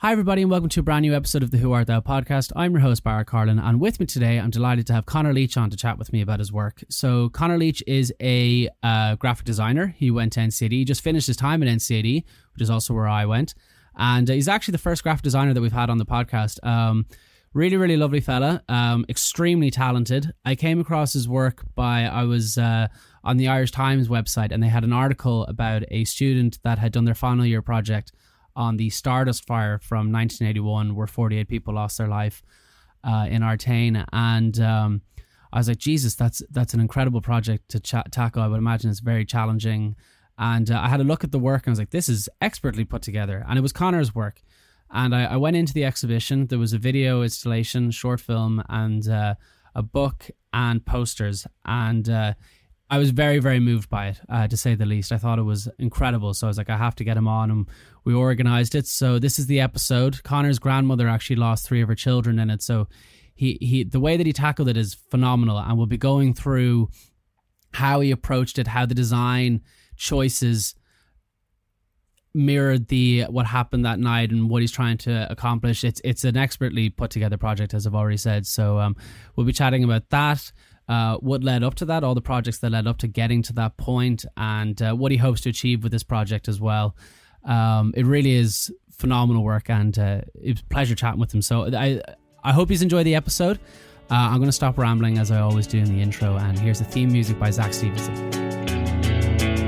Hi, everybody, and welcome to a brand new episode of the Who Art Thou podcast. I'm your host, Barrett Carlin, and with me today, I'm delighted to have Conor Leech on to chat with me about his work. So, Conor Leech is a uh, graphic designer. He went to NCAD, he just finished his time at NCAD, which is also where I went. And uh, he's actually the first graphic designer that we've had on the podcast. Um, really, really lovely fella, um, extremely talented. I came across his work by, I was uh, on the Irish Times website, and they had an article about a student that had done their final year project on the Stardust fire from 1981, where 48 people lost their life uh, in Artane, and um, I was like, Jesus, that's that's an incredible project to ch- tackle. I would imagine it's very challenging. And uh, I had a look at the work and I was like, this is expertly put together. And it was Conor's work. And I, I went into the exhibition. There was a video installation, short film, and uh, a book and posters. And uh, I was very, very moved by it, uh, to say the least. I thought it was incredible. So I was like, I have to get him on. And we organized it. So this is the episode. Conor's grandmother actually lost three of her children in it. So he, he the way that he tackled it is phenomenal. And we'll be going through how he approached it, how the design choices mirrored the what happened that night and what he's trying to accomplish. It's it's an expertly put together project, as I've already said. So um, we'll be chatting about that. Uh, what led up to that, all the projects that led up to getting to that point, and uh, what he hopes to achieve with this project as well. Um, it really is phenomenal work, and uh, it was pleasure chatting with him. So I I hope he's enjoyed the episode. Uh, I'm going to stop rambling as I always do in the intro, and here's the theme music by Zach Stevenson.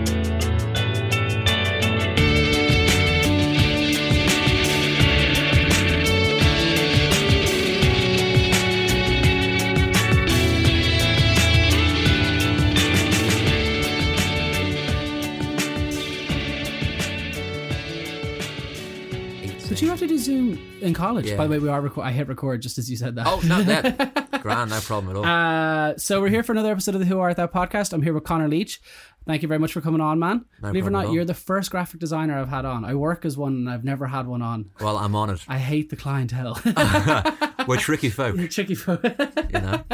Did you have to do Zoom in college? Yeah. By the way, we are. Reco- I hit record just as you said that. Oh, not that. Grand, no problem at all. Uh, so we're here for another episode of the Who Art Thou podcast. I'm here with Conor Leech. Thank you very much for coming on, man. No Believe it or not, you're the first graphic designer I've had on. I work as one, and I've never had one on. well, I'm on it. I hate the clientele. We're tricky folk, You're tricky folk. you know.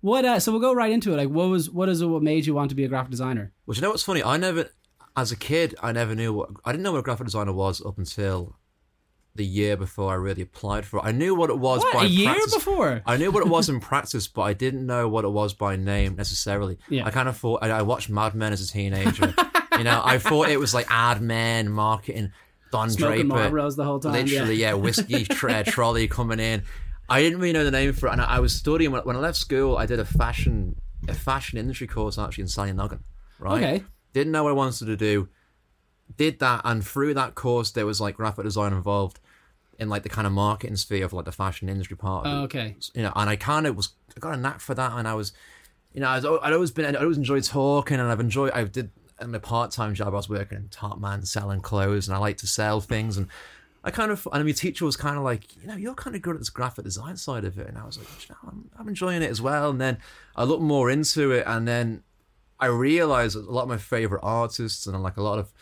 what? Uh, so we'll go right into it. Like, what was what is it? What made you want to be a graphic designer? Well, you know what's funny? I never, as a kid, I never knew what I didn't know what a graphic designer was up until the year before I really applied for it. I knew what it was What by a year practice. before? I knew what it was in practice, but I didn't know what it was by name necessarily. Yeah. I kind of thought I, I watched Mad Men as a teenager. you know, I thought it was like ad men, marketing, Don Smoking Draper, Marlboros the whole time. literally, yeah. yeah, whiskey tra- trolley coming in. I didn't really know the name for it, and I, I was studying when, when I left school. I did a fashion a fashion industry course actually in Sallynoggin, right? Okay. Didn't know what I wanted to do. Did that, and through that course, there was like graphic design involved in like the kind of marketing sphere of like the fashion industry part. Of Oh, okay. you know, and I kind of was, I got a knack for that, and I was, you know, I was, I'd always been, I'd always enjoyed talking, and I've enjoyed, I did, in my part-time job, I was working in Top Man selling clothes, and I like to sell things, and I kind of, and my teacher was kind of like, you know, you're kind of good at this graphic design side of it, and I was like, you know, I'm, I'm enjoying it as well, and then I looked more into it, and then I realized that a lot of my favorite artists and like a lot of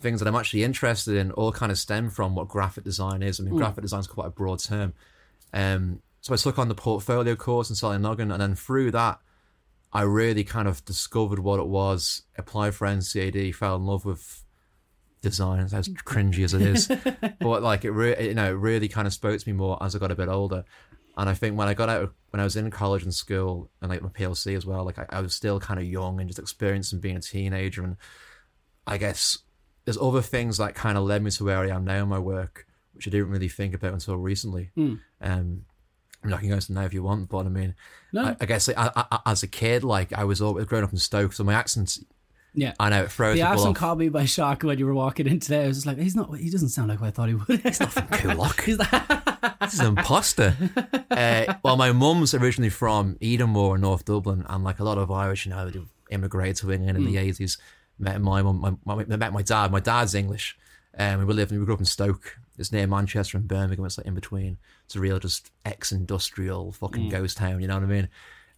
things that I'm actually interested in all kind of stem from what graphic design is. I mean, graphic design is quite a broad term. Um, so I took on the portfolio course in Sallynoggin, and then through that, I really kind of discovered what it was, applied for NCAD, fell in love with design, as cringy as it is. but like it, re- you know, it really kind of spoke to me more as I got a bit older. And I think when I got out, when I was in college and school, and like my PLC as well, like I, I was still kind of young and just experiencing being a teenager. And I guess there's other things that kind of led me to where I am now in my work, which I didn't really think about until recently. Um, I mean, I can go into now if you want, but I mean, No. I, I guess like, I, I, as a kid, like I was always growing up in Stoke, so my accent, Yeah. I know it throws The accent caught me by shock when you were walking in today. I was just like, he's not. He doesn't sound like what I thought he would. He's not from Coolock. He's that. this is an imposter. uh, well, my mum's originally from Edenmore, North Dublin, and like a lot of Irish, you know, immigrated to England in the eighties. Met my mum, my, my, met my dad. My dad's English, and we lived. We grew up in Stoke. It's near Manchester and Birmingham. It's like in between. It's a real just ex-industrial fucking ghost town. You know what I mean?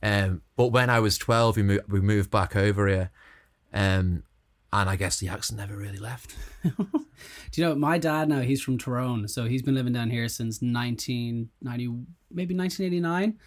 Um, but when I was twelve, we moved. We moved back over here, um, and I guess the accent never really left. Do you know my dad now? He's from Tyrone, so he's been living down here since 1990, maybe 1989.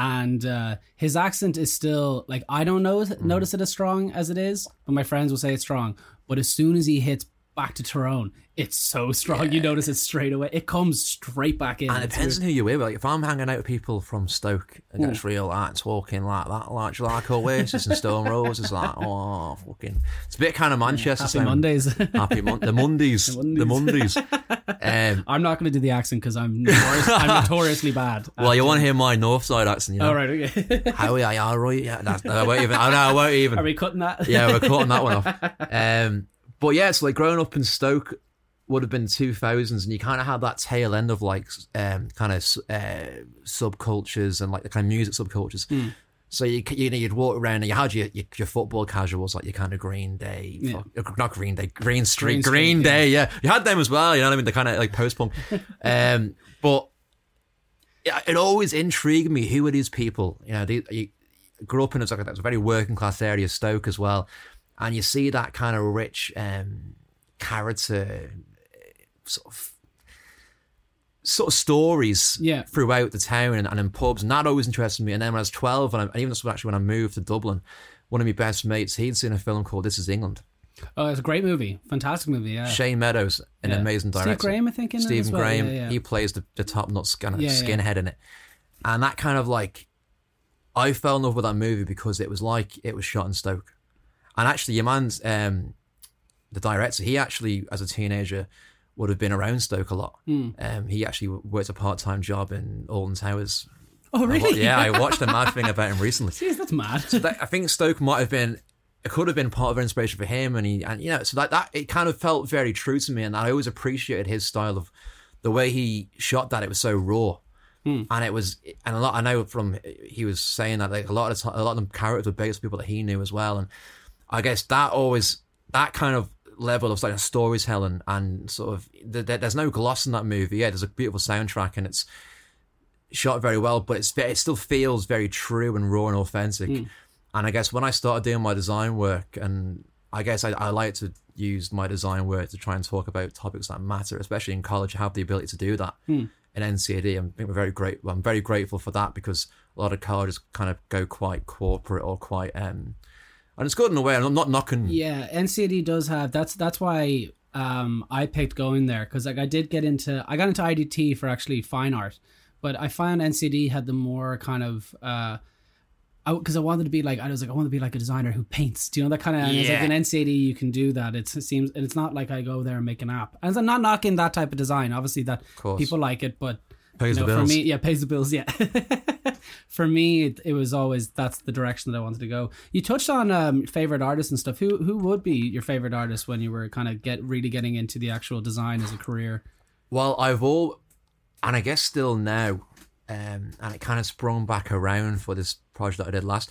And uh, his accent is still like I don't know notice it as strong as it is, but my friends will say it's strong. But as soon as he hits back to Tyrone, it's so strong. You notice it straight away. It comes straight back in. And it depends weird. on who you're with. Like if I'm hanging out with people from Stoke, it gets real like talking like that, like like Oasis and Stone Roses, like oh fucking. It's a bit kind of Manchester. Happy sound. Mondays. Happy Mon- the Mondays, the Mondays. Um, I'm not going to do the accent because I'm, notorious, I'm notoriously bad. well, you want to hear my North Side accent, you know? All right. Okay. How are you? All right? Yeah, that's, I won't even. I know. I won't even. Are we cutting that? yeah, we're cutting that one off. Um, but yeah, it's like growing up in Stoke would have been 2000s, and you kind of had that tail end of like um, kind of uh, subcultures and like the kind of music subcultures. So you you know you'd walk around and you had your your, your football casuals like your kind of Green Day, Yeah. fuck- not Green Day, Green Street, Green Street, Green. Day, yeah. You had them as well. You know what I mean? The kind of like post punk. um, but yeah, it always intrigued me who are these people. You know, they, you grew up in a, like a very working class area, Stoke as well, and you see that kind of rich um, character sort of sort of stories Yeah. throughout the town and, and in pubs, and that always interested me. And then when I was twelve, and, I, and even actually when I moved to Dublin, one of my best mates he'd seen a film called This Is England. Oh, it's a great movie. Fantastic movie. Yeah. Shane Meadows, an Yeah. amazing Steve director. Graham, I think, in Stephen well. Graham, Yeah, yeah. he plays the, the top nut kind of skinhead in it, and that kind of like, I fell in love with that movie because it was like it was shot in Stoke, and actually, your man's um, the director, he actually as a teenager would have been around Stoke a lot. Hmm. Um, he actually worked a part time job in Alton Towers. Oh, really? yeah, I watched a mad thing about him recently. Jeez, that's mad. That- I think Stoke might have been it could have been part of the inspiration for him and he and you know so that that it kind of felt very true to me and I always appreciated his style of the way he shot that it was so raw and it was and a lot I know from he was saying that like a lot of the, a lot of the characters were based on people that he knew as well and I guess that always that kind of level of like storytelling and sort of th- th- there's no gloss in that movie yeah there's a beautiful soundtrack and it's shot very well, but it's it still feels very true and raw and authentic. And I guess when I started doing my design work, and I guess I, I like to use my design work to try and talk about topics that matter, especially in college. I have the ability to do that in NCAD. I'm, I think we're very great. I'm very grateful for that because a lot of colleges kind of go quite corporate or quite, um, and it's good in a way. and I'm not knocking. Yeah, NCAD does have that's that's why um I picked going there because like I did get into I got into IDT for actually fine art, but I found NCAD had the more kind of uh because I, wanted to be like I was like I want to be like a designer who paints. Do you know that kind of? And it's like Yeah. in NCAD you can do that. It's, it seems and it's not like I go there and make an app. And I'm not knocking that type of design. Obviously that people like it, but Pays you the know, bills. For me, yeah, pays the bills. Yeah. for me, it, it was always that's the direction that I wanted to go. You touched on um, favorite artists and stuff. Who who would be your favorite artist when you were kind of get really getting into the actual design as a career? Well, I've all, and I guess still now, um, and it kind of sprung back around for this project that I did last.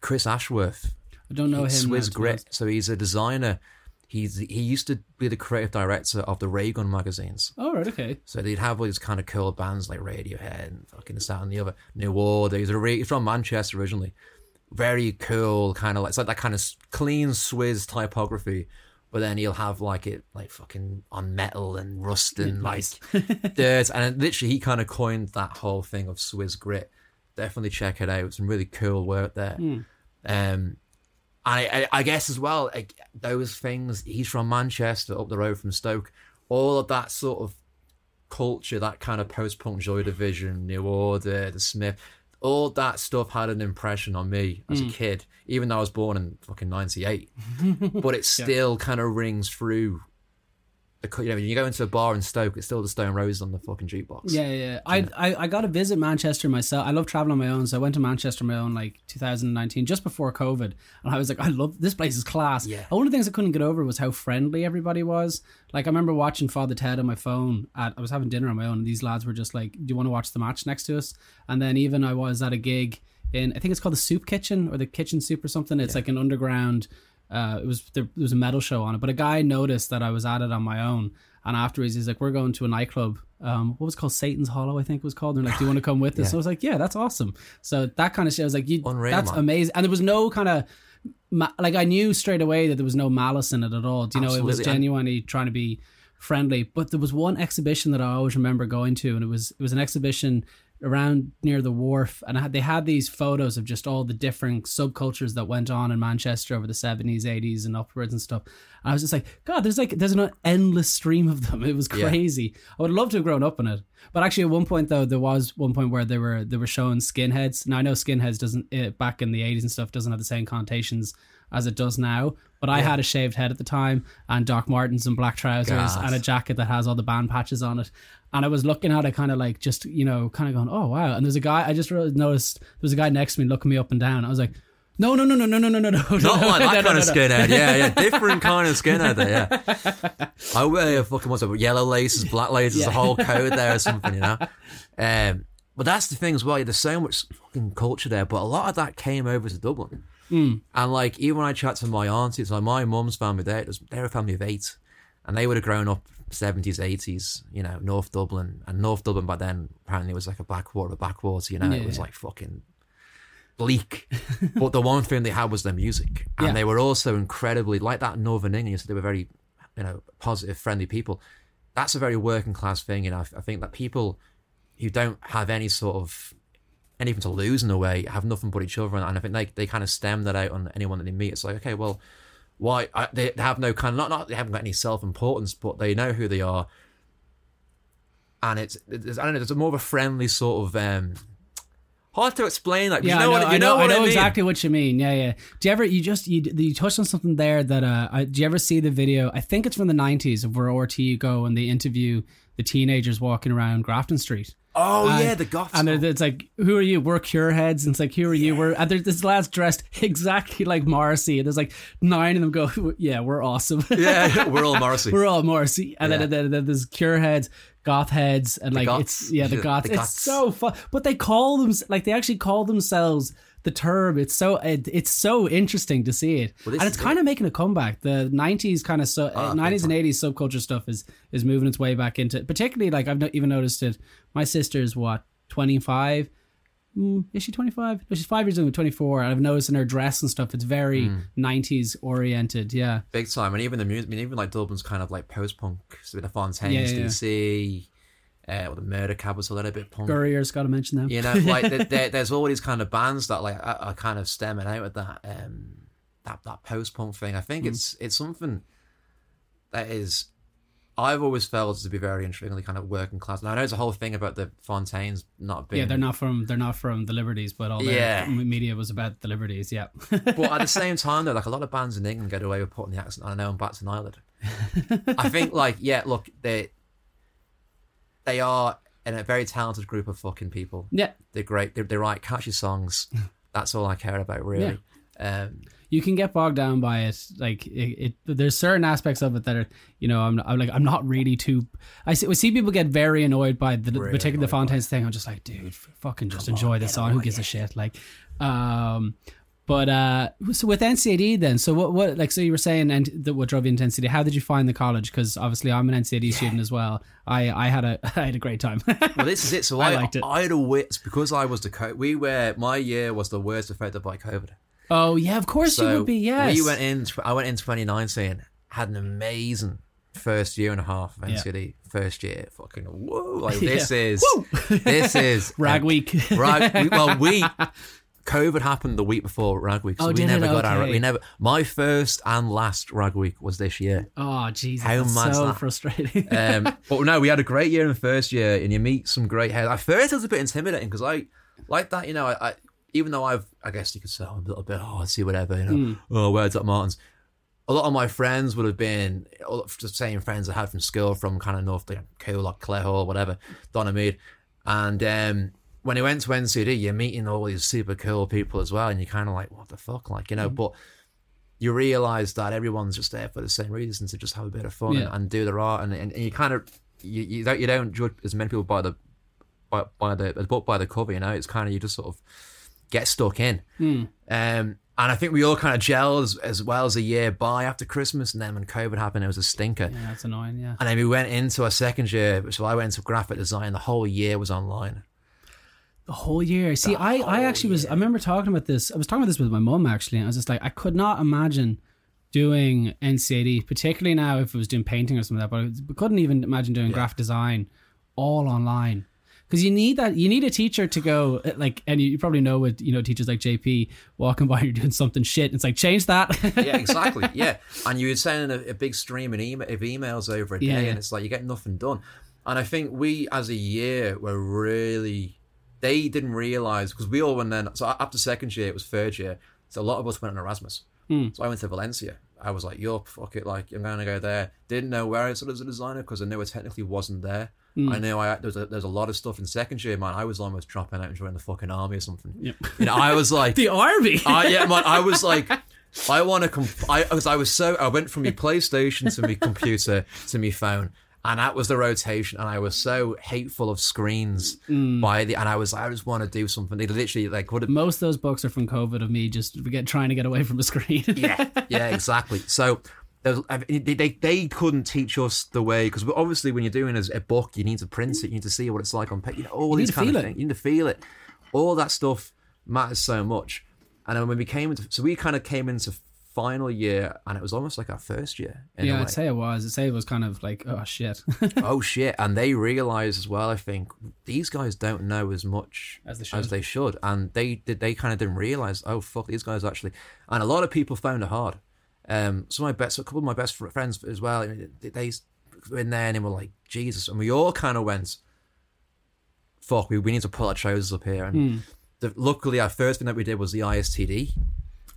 Chris Ashworth, I don't know him. Swiss now, Grit. So he's a designer. He's he used to be the creative director of the Raygun magazines. Oh right, okay. So they'd have all these kind of cool bands like Radiohead and fucking this, that, and the other. New Order. He's, a, he's from Manchester originally. Very cool, kind of like it's like that kind of clean Swiss typography. But then he'll have like it like fucking on metal and rust and like dirt. And literally, he kind of coined that whole thing of Swiss grit. Definitely check it out. Some really cool work there. Um, and I, I, I guess as well, like, those things. He's from Manchester, up the road from Stoke. All of that sort of culture, that kind of post-punk Joy Division, New Order, The Smith, all that stuff had an impression on me as a hmm. kid, even though I was born in fucking '98. but it still kind of rings through. You know, when you go into a bar in Stoke, it's still the Stone Roses on the fucking jukebox. Yeah, yeah. I, I I got to visit Manchester myself. I love traveling on my own, so I went to Manchester on my own like 2019, just before COVID, and I was like, I love this place is class. Yeah. One of the things I couldn't get over was how friendly everybody was. Like I remember watching Father Ted on my phone. At I was having dinner on my own, and these lads were just like, "Do you want to watch the match next to us?" And then even I was at a gig in I think it's called the Soup Kitchen or the Kitchen Soup or something. It's like an underground. Uh, it was there, there was a metal show on it, but a guy noticed that I was at it on my own, and afterwards he's like, "We're going to a nightclub. Um, what was it called Satan's Hollow, I think it was called." And they're like, "Do you want to come with us?" So I was like, "Yeah, that's awesome." So that kind of shit, I was like, you, Unreal, "That's man. amazing," and there was no kind of ma- like I knew straight away that there was no malice in it at all. Do you know, it was Absolutely. Genuinely trying to be friendly. But there was one exhibition that I always remember going to, and it was it was an exhibition around near the wharf, and had, they had these photos of just all the different subcultures that went on in Manchester over the seventies, eighties, and upwards and stuff. And I was just like, God, there's like there's an endless stream of them. It was Yeah. crazy. I would love to have grown up in it, but actually, at one point though, there was one point where they were they were showing skinheads. Now I know skinheads doesn't uh, back in the eighties and stuff doesn't have the same connotations as it does now. But I had a shaved head at the time, and Doc Martens and black trousers, God. and a jacket that has all the band patches on it. And I was looking at it, kind of like just you know, kind of going, oh wow. And there's a guy I just really noticed. There was a guy next to me looking me up and down. I was like. No, no, no, no, no, no, no, no, no. Not like that no, kind no, of no. skinhead. Yeah, yeah. Different kind of skinhead there, yeah. I wear a fucking what's it, yellow laces, black laces, a whole coat there or something, you know? Um, but that's the thing as well. There's so much fucking culture there, but a lot of that came over to Dublin. And like, even when I chat to my aunties, like my mum's family, they're, they're a family of eight. And they would have grown up 70s, 80s, you know, North Dublin. And North Dublin by then apparently was like a backwater, backwater, you know? Yeah, it was yeah. like fucking bleak. but the one thing they had was their music. And Yeah. they were also incredibly, like that Northern England, they were very, you know, positive, friendly people. That's a very working class thing. You know, I I think that people who don't have any sort of anything to lose in a way have nothing but each other. And I think they, they kind of stem that out on anyone that they meet. It's like, okay, well, why? I, they have no kind of, not, not, they haven't got any self importance, but they know who they are. And it's, it's, I don't know, there's a more of a friendly sort of, um, hard to explain. Like, Yeah, you know, I know, what, you I know, know, what I know mean? exactly what you mean. Yeah, yeah. Do you ever, you just, you, you touched on something there that, uh, I, do you ever see the video? I think it's from the 90s of where RT go and they interview the teenagers walking around Grafton Street. Oh, yeah, the goth. And it- it's like, who are you? We're cure heads. And it's like, who are you? We're, and there's this lad's dressed exactly like Morrissey. And there's like nine of them go, yeah, we're awesome. yeah, we're all Morrissey. we're all Morrissey. And Yeah. then, then, then there's cure heads, goth heads, and like goths. it's yeah, the The- goths. the it's goths. so fun, but they call them like they actually call themselves the term. It's so it, it's so interesting to see it, Well, and it's kind of making a comeback. The '90s kind of so Ah, '90s and '80s subculture stuff is is moving its way back into. Particularly like I've not even noticed it. My sister's what 25. Mm, is she 25? No, she's five years old, 24. And I've noticed in her dress and stuff, it's very Hmm. 90s oriented. Yeah. big time. And even the music, I mean, even like Dublin's kind of like post punk, so the Fontaines, Yeah, yeah. DC, uh, or the Murder Capital, a little bit punk. Gurrier's got to mention them. You know, like there, there, there's all these kind of bands that like are, are kind of stemming out of that um that that post punk thing. I think Hmm. it's it's something that is I've always felt to be very intriguingly kind of working class. Now I know there's a whole thing about the Fontaines not being Yeah, they're not from they're not from the Liberties, but all Yeah. m- media was about the Liberties. Yeah, But at the same time, though, like a lot of bands in England get away with putting the accent. I know I'm back to Ireland. I think, like, yeah, look, they they are in a very talented group of fucking people. yeah. They're great. They, they write catchy songs. That's all I care about, really. Um, You can get bogged down by it. Like it, it there's certain aspects of it that are, you know, I'm, I'm like I'm not really too. I see, we see people get very annoyed by the Really particular by Fontaines thing. I'm just like, dude, fucking just enjoy the song. Who gives a shit? Like, um, but uh, so with NCAD then, so what what like so you were saying and the, what drove you into NCAD? How did you find the college? Because obviously I'm an NCAD student as well. I I had a I had a great time. well, this is it. So I I, liked it. I had a wits because I was the co- we were my year was the worst affected by COVID. Oh yeah, of course So you would be. Yes, we went in. I went in 2019. Had an amazing first year and a half of Yeah. First year, fucking whoa! Like Yeah. this is this is Rag week. Rag. We, well, we COVID happened the week before Rag Week, so Oh, we did it? never got our. We never. My first and last Rag Week was this year. Oh Jesus, How mad's so that? frustrating. Um, but no, we had a great year in the first year, and you meet some great heads. At first, it was a bit intimidating because I like that. You know, I, I even though I've, I guess you could say I'm a little bit, oh, I see whatever. You know, oh, where's that Martins? A lot of my friends would have been all the same friends I had from school, from kind of North, like Cool, like Clare Hall, whatever, Donaghmede. And um, when I went to NCAD, you're meeting all these super cool people as well, and you're kind of like, what the fuck, like you know. But you realize that everyone's just there for the same reason to just have a bit of fun Yeah. and, and do their art, and, and, and you kind of you, you don't you don't judge as many people by the by, by the the book by the cover. You know, it's kind of you just sort of get stuck in. Um, and I think we all kind of gelled as, as well as a year by after Christmas, and then when COVID happened, it was a stinker. yeah, that's annoying. Yeah. And then we went into our second year, so I went into graphic design. The whole year was online. The whole year. See, I, I actually was. I remember talking about this. I was talking about this with my mum actually. And I was just like, I could not imagine doing NCAD, particularly now if it was doing painting or something like that. But I couldn't even imagine doing graphic design all online. Because you need that. You need a teacher to go like, and you probably know with you know teachers like JP walking by, you're doing something shit. It's like change that. yeah, exactly. Yeah, and you were sending a, a big stream of, email, of emails over a day, Yeah, yeah. and it's like you get nothing done. And I think we, as a year, were really they didn't realize because we all went then. So after second year, it was third year. So a lot of us went on Erasmus. Hmm. So I went to Valencia. I was like, "Yo, fuck it, like I'm gonna go there." Didn't know where I was as a designer because I knew I technically wasn't there. Hmm. I know I there's a, there's a lot of stuff in second year, man. I was almost dropping out and joining the fucking army or something. Yep. You know, I was like, the army. I yeah, man. I was like, I want to. Comp- I because I was so. I went from my PlayStation to my computer to my phone, and that was the rotation. And I was so hateful of screens Mm. by the. And I was. I just want to do something. They literally like would have. Most of those books are from COVID of me just get trying to get away from a screen. Yeah, yeah, exactly. So. There was- I mean, They, they, they couldn't teach us the way because obviously when you're doing a, a book you need to print it you need to see what it's like on paper you know all You need these to kind feel of it. things you need to feel it all that stuff matters so much and then when we came into so we kind of came into final year and it was almost like our first year yeah. I'd say it was. I'd say it was kind of like, oh shit, oh shit and they realized as well i think these guys don't know as much As they should. as they should and they did they kind of didn't realize oh fuck these guys actually and a lot of people found it hard um some of my best a couple of my best friends as well they, they were in there and they were like jesus and we all kind of went fuck we, we need to pull our trousers up here and Hmm. the, luckily our first thing that we did was the istd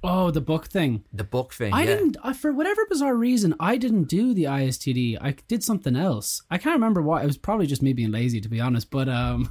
oh the book thing. the book thing I yeah. didn't, I, for whatever bizarre reason, I didn't do the ISTD. I did something else. I can't remember why. It was probably just me being lazy, to be honest. But um,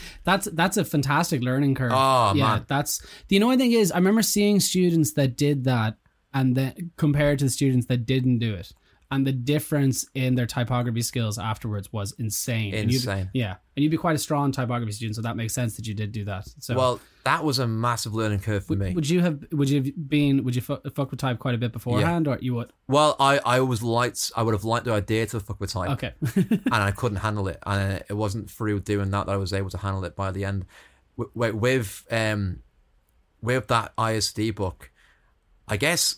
that's that's a fantastic learning curve. Oh, yeah, man. that's the annoying thing is I remember seeing students that did that, and then compared to the students that didn't do it, and the difference in their typography skills afterwards was insane. And Insane. yeah, and you'd be quite a strong typography student, so that makes sense that you did do that. So well that was a massive learning curve for me would you have would you have been would you fu- fuck with type quite a bit beforehand or you would well i i always liked i would have liked the idea to fuck with type okay and I couldn't handle it. And it wasn't through doing that that I was able to handle it by the end. With- with um, with that ISD book, I guess.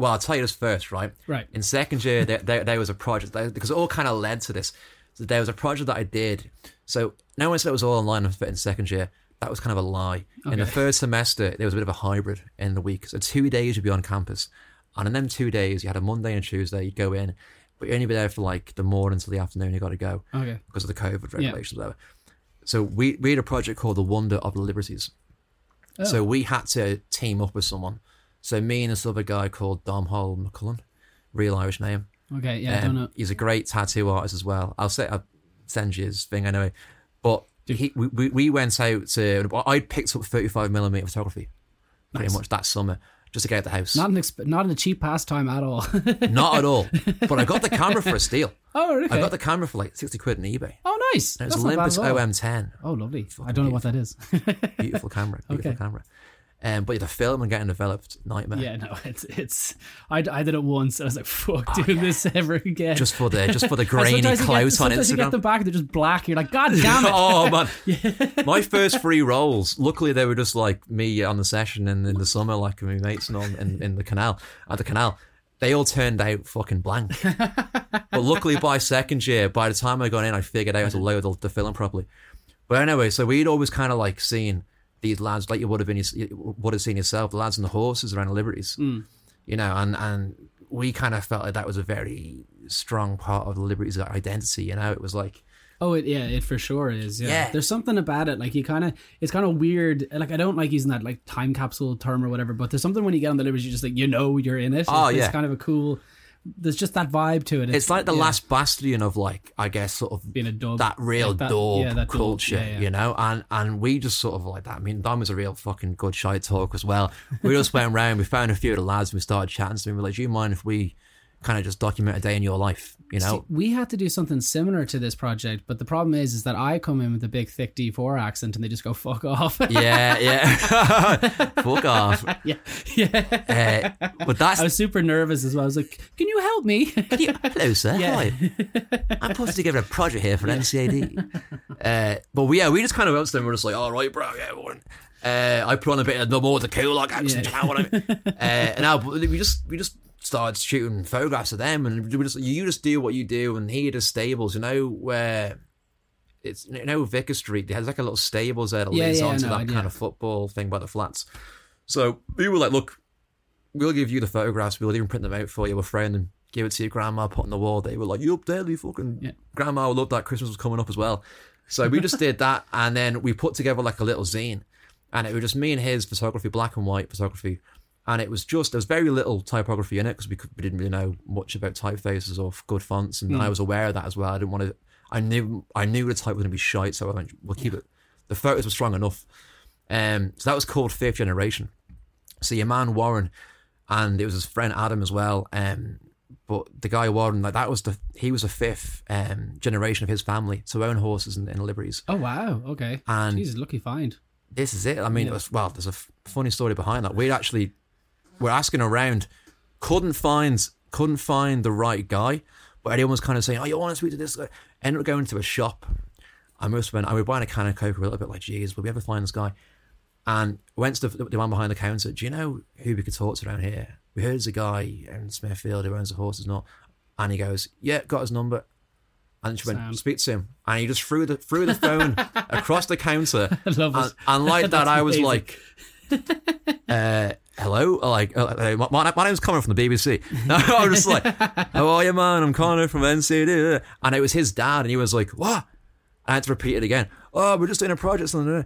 Well, I'll tell you this first, right? right In second year, there, there, there was a project that- because it all kind of led to this. So there was a project that I did. So no one said it was all online and fit in second year. That was kind of a lie. In the Okay. first semester, there was a bit of a hybrid in the week. So two days you'd be on campus, and in them two days, you had a Monday and Tuesday. You'd go in, but you only be there for like the morning till the afternoon. You got to go okay because of the COVID regulations, whatever. So we we had a project called the Wonder of the Liberties. Oh. So we had to team up with someone. So me and this other guy called Domhnall McCullen, real Irish name. okay yeah I Um, don't know He's a great tattoo artist as well. I'll say I'll send you his thing anyway. But he, we, we we went out to. I picked up thirty five millimeter photography, pretty Nice. much that summer, just to get out the house. not an exp- not a cheap pastime at all Not at all. But I got the camera for a steal. oh okay I got the camera for like sixty quid on eBay. oh nice It was That's a Olympus. OM10. oh lovely I don't know what that is Beautiful camera. Beautiful Okay. camera. Um, but the film and getting developed, nightmare. yeah no it's it's I, I did it once I was like fuck doing this ever again Oh, Just for the just for the grainy sometimes you get- clout on sometimes you get Instagram. them back they're just black you're like god damn it oh man, my first three rolls. Luckily, they were just like me on the session and in the summer, like with my mates and all in, in the canal at the canal. They all turned out fucking blank. but luckily, by second year, by the time I got in, I figured out how to load the, the film properly. But anyway, so we'd always kind of like seen these lads, like you would have been, would have seen yourself, the lads and the horses around the Liberties, hmm. you know, and and we kind of felt like that was a very strong part of the Liberties identity. You know, it was like Oh, it, yeah, it for sure is. Yeah. Yeah. There's something about it. Like you kind of, it's kind of weird. Like I don't like using that like time capsule term or whatever, but there's something when you get on the Liberties, you just like, you know, you're in it. Oh, it's, yeah. It's kind of a cool, there's just that vibe to it. it's like the yeah, last bastion of like I guess sort of being a dub. that real Like that- dog yeah, that culture, yeah, yeah. you know, and and we just sort of like that. I mean, Dom is a real fucking good shy talk as well. We just went around, we found a few of the lads, and we started chatting them. We were like, "Do you mind if we kind of just document a day in your life?" You know, See, we had to do something similar to this project, but the problem is, is that I come in with a big, thick D4 accent, and they just go "fuck off." yeah, yeah, fuck off. yeah, yeah. Uh, but that's I was super nervous as well. I was like, "Can you help me?" Hello, sir. Yeah. I'm putting together a project here for NCAD. Uh, but we, yeah, we just kind of went to them. We're just like, all right, bro, yeah, we're uh, I put on a bit of the more the cool like accent. Yeah. You know what I mean? uh, and now we just we just started shooting photographs of them, and we just you just do what you do, and he does stables. You know where it's you know Vicar Street. There's like a little stables there that Yeah, leads yeah, onto know, that yeah. kind of football thing by the flats. So we were like, look, we'll give you the photographs. We'll even print them out for you. We'll frame them, give it to your grandma, put on the wall. They were like, you up there, you fucking Yeah. grandma will love that. Christmas was coming up as well. So we just did that, and then we put together like a little zine, and it was just me and his photography, black and white photography, and it was just there was very little typography in it because we, could- we didn't really know much about typefaces or good fonts, and I was aware of that as well. I didn't want to. I knew I knew the type was going to be shite, so I went, we'll keep it. The photos were strong enough, um, so that was called Fifth Generation. So your man Warren, and it was his friend Adam as well. Um, but the guy Warren, like that was the he was the fifth um, generation of his family to own horses and, and liveries. Oh wow. Okay. And- Jesus, lucky find. This is it. I mean, it was well. There's a f- funny story behind that. We'd actually were asking around, couldn't find couldn't find the right guy, but everyone was kind of saying, "Oh, you want to speak to this guy?" Ended up going to a shop. I must have been. I was buying a can of Coke. We were a little bit like, "Geez, will we ever find this guy?" And went to the, the man behind the counter. Do you know who we could talk to around here? We heard there's a guy in Smithfield who owns the horses, not. And he goes, "Yeah, got his number." And she went, Sound. "Speak to him." And he just threw the threw the phone across the counter. I love And, and like that, I was amazing. like, uh, "Hello, like uh, my, my, name's Conor from the BBC." No, I was just like, "How are you, man? I'm Conor from NCAD." And it was his dad, and he was like, "What?" I had to repeat it again. Oh, we're just doing a project. And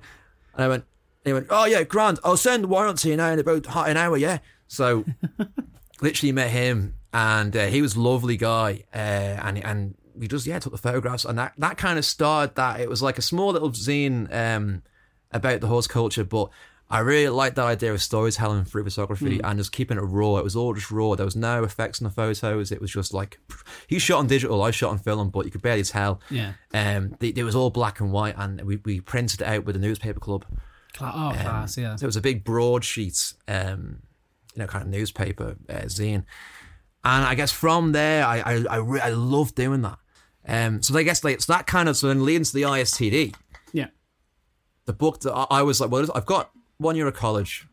I went, he went, "Oh yeah, grand. I'll send the warrant to you now in about half an hour." Yeah. So, literally met him, and uh, he was a lovely guy, uh, and and we just yeah took the photographs, and that that kind of started that. It was like a small little zine um, about the horse culture, but I really liked that idea of storytelling through photography and just keeping it raw. It was all just raw. There was no effects in the photos. It was just like he shot on digital, I shot on film, but you could barely tell. Yeah. Um, it, was all black and white, and we, we printed it out with the newspaper club. Cla- oh, class. Yeah. So it was a big broadsheet, um, you know, kind of newspaper uh, zine. And I guess from there, I I I, re- I love doing that. Um, so I guess like so that kind of so then leading to the ISTD, Yeah. the book that I, I was like, well, I've got one year of college.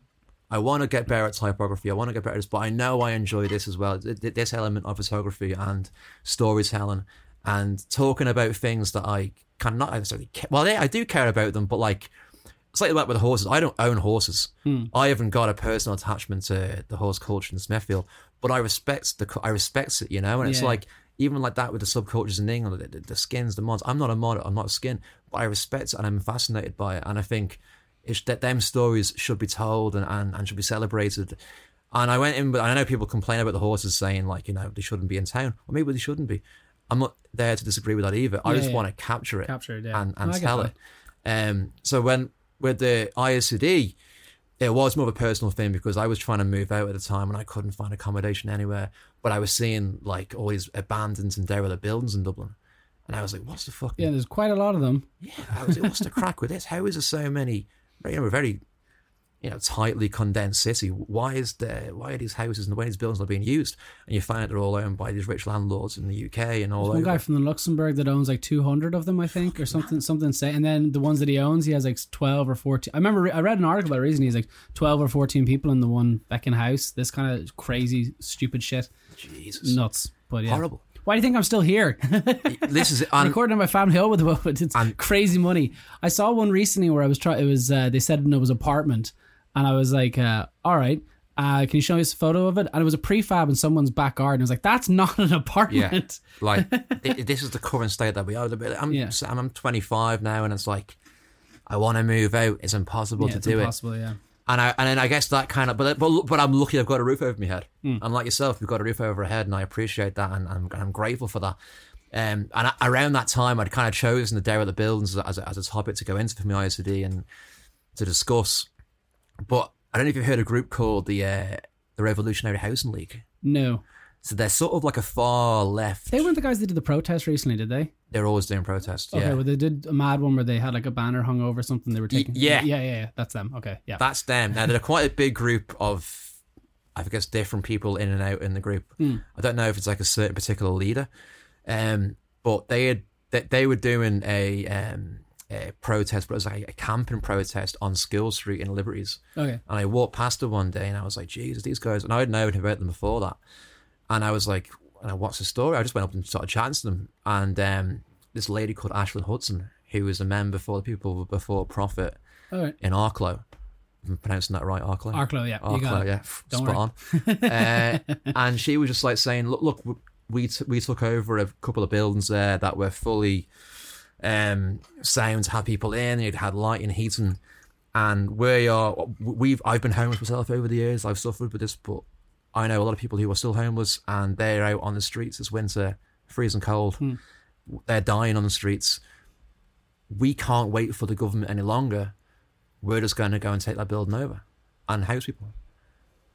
I want to get better at typography. I want to get better at this, but I know I enjoy this as well. th- th- This element of photography and storytelling and talking about things that I cannot necessarily care. Well, I do care about them, but like slightly like with the horses. I don't own horses. Hmm. I haven't got a personal attachment to the horse culture in Smithfield, but I respect the I respect it, you know. And it's Yeah. like even like that with the subcultures in England, the, the, the skins, the mods. I'm not a mod. I'm not a skin, but I respect it and I'm fascinated by it. And I think it's that them stories should be told and, and, and should be celebrated. And I went in, but I know people complain about the horses saying like you know they shouldn't be in town. Well, maybe they shouldn't be. I'm not there to disagree with that either. I Yeah, just yeah. want to capture it, Capture it, yeah. and, and No, tell it. Um, so when with the ISTD, it was more of a personal thing because I was trying to move out at the time and I couldn't find accommodation anywhere. But I was seeing like all these abandoned and derelict buildings in Dublin, and I was like, "What's the fuck? Yeah. There's quite a lot of them. Yeah, I was like, what's the crack with this? How is there so many? You know, a very you know tightly condensed city. Why is there? Why are these houses and why are these buildings are being used? And you find they're all owned by these rich landlords in the UK and all that. One over. guy from the Luxembourg that owns like 200 of them, I think, or something, something. Say, and then the ones that he owns, he has like 12 or 14. I remember re- I read an article about it recently. He's like 12 or 14 people in the one Beckin house. This kind of crazy, stupid shit, Jesus, nuts. But yeah, horrible. Why do you think I'm still here? This is and recording on my family home at the moment. It's And- crazy money. I saw one recently where I was trying. It was uh, they said it was an apartment, and I was like, uh, "All right, uh, can you show us a photo of it?" And it was a prefab in someone's back garden. I was like, "That's not an apartment." Yeah, like th- this is the current state that we are. I'm Yeah. I'm, I'm 25 now, and it's like I want to move out. It's impossible Yeah, to it's do it. impossible. Yeah. And I and then I guess that kind of but but but I'm lucky I've got a roof over my head. Hmm. And like yourself, we've got a roof over our head, and I appreciate that, and I'm I'm grateful for that. Um, and I, around that time, I'd kind of chosen the derelict buildings as a, as a topic to go into for my ISD and to discuss. But I don't know if you've heard a group called the uh, the Revolutionary Housing League. No, So they're sort of like a far left. they weren't the guys that did the protest recently, did they? They're always doing protests. Okay, yeah. well they did a mad one where they had like a banner hung over something they were taking. yeah. yeah, yeah, yeah. That's them. Okay, yeah. That's them. Now they're quite a big group of, I guess, different people in and out in the group. I don't know if it's like a certain particular leader, um, but they had they, they were doing a um a protest, but it was like a camping protest on Skill Street in Liberties. okay. And I walked past her one day, and I was like, Jesus, these guys. And I didn't know anything about them before that. And I was like, "Uh, what's the story? I just went up and started chatting to them. And um, this lady called Ashlyn Hudson, who was a member for the People Before Profit All right. in Arklow. I'm pronouncing that right, Arklow. Arklow, yeah. you got Arklow, yeah, Don't spot on. uh, and she was just like saying, "Look, look, we t- we took over a couple of buildings there that were fully um, sound, had people in, it had light and heating, and we are we've I've been homeless myself over the years. I've suffered with this, but I know a lot of people who are still homeless and they're out on the streets this winter, freezing cold. Hmm. They're dying on the streets. We can't wait for the government any longer. We're just going to go and take that building over and house people.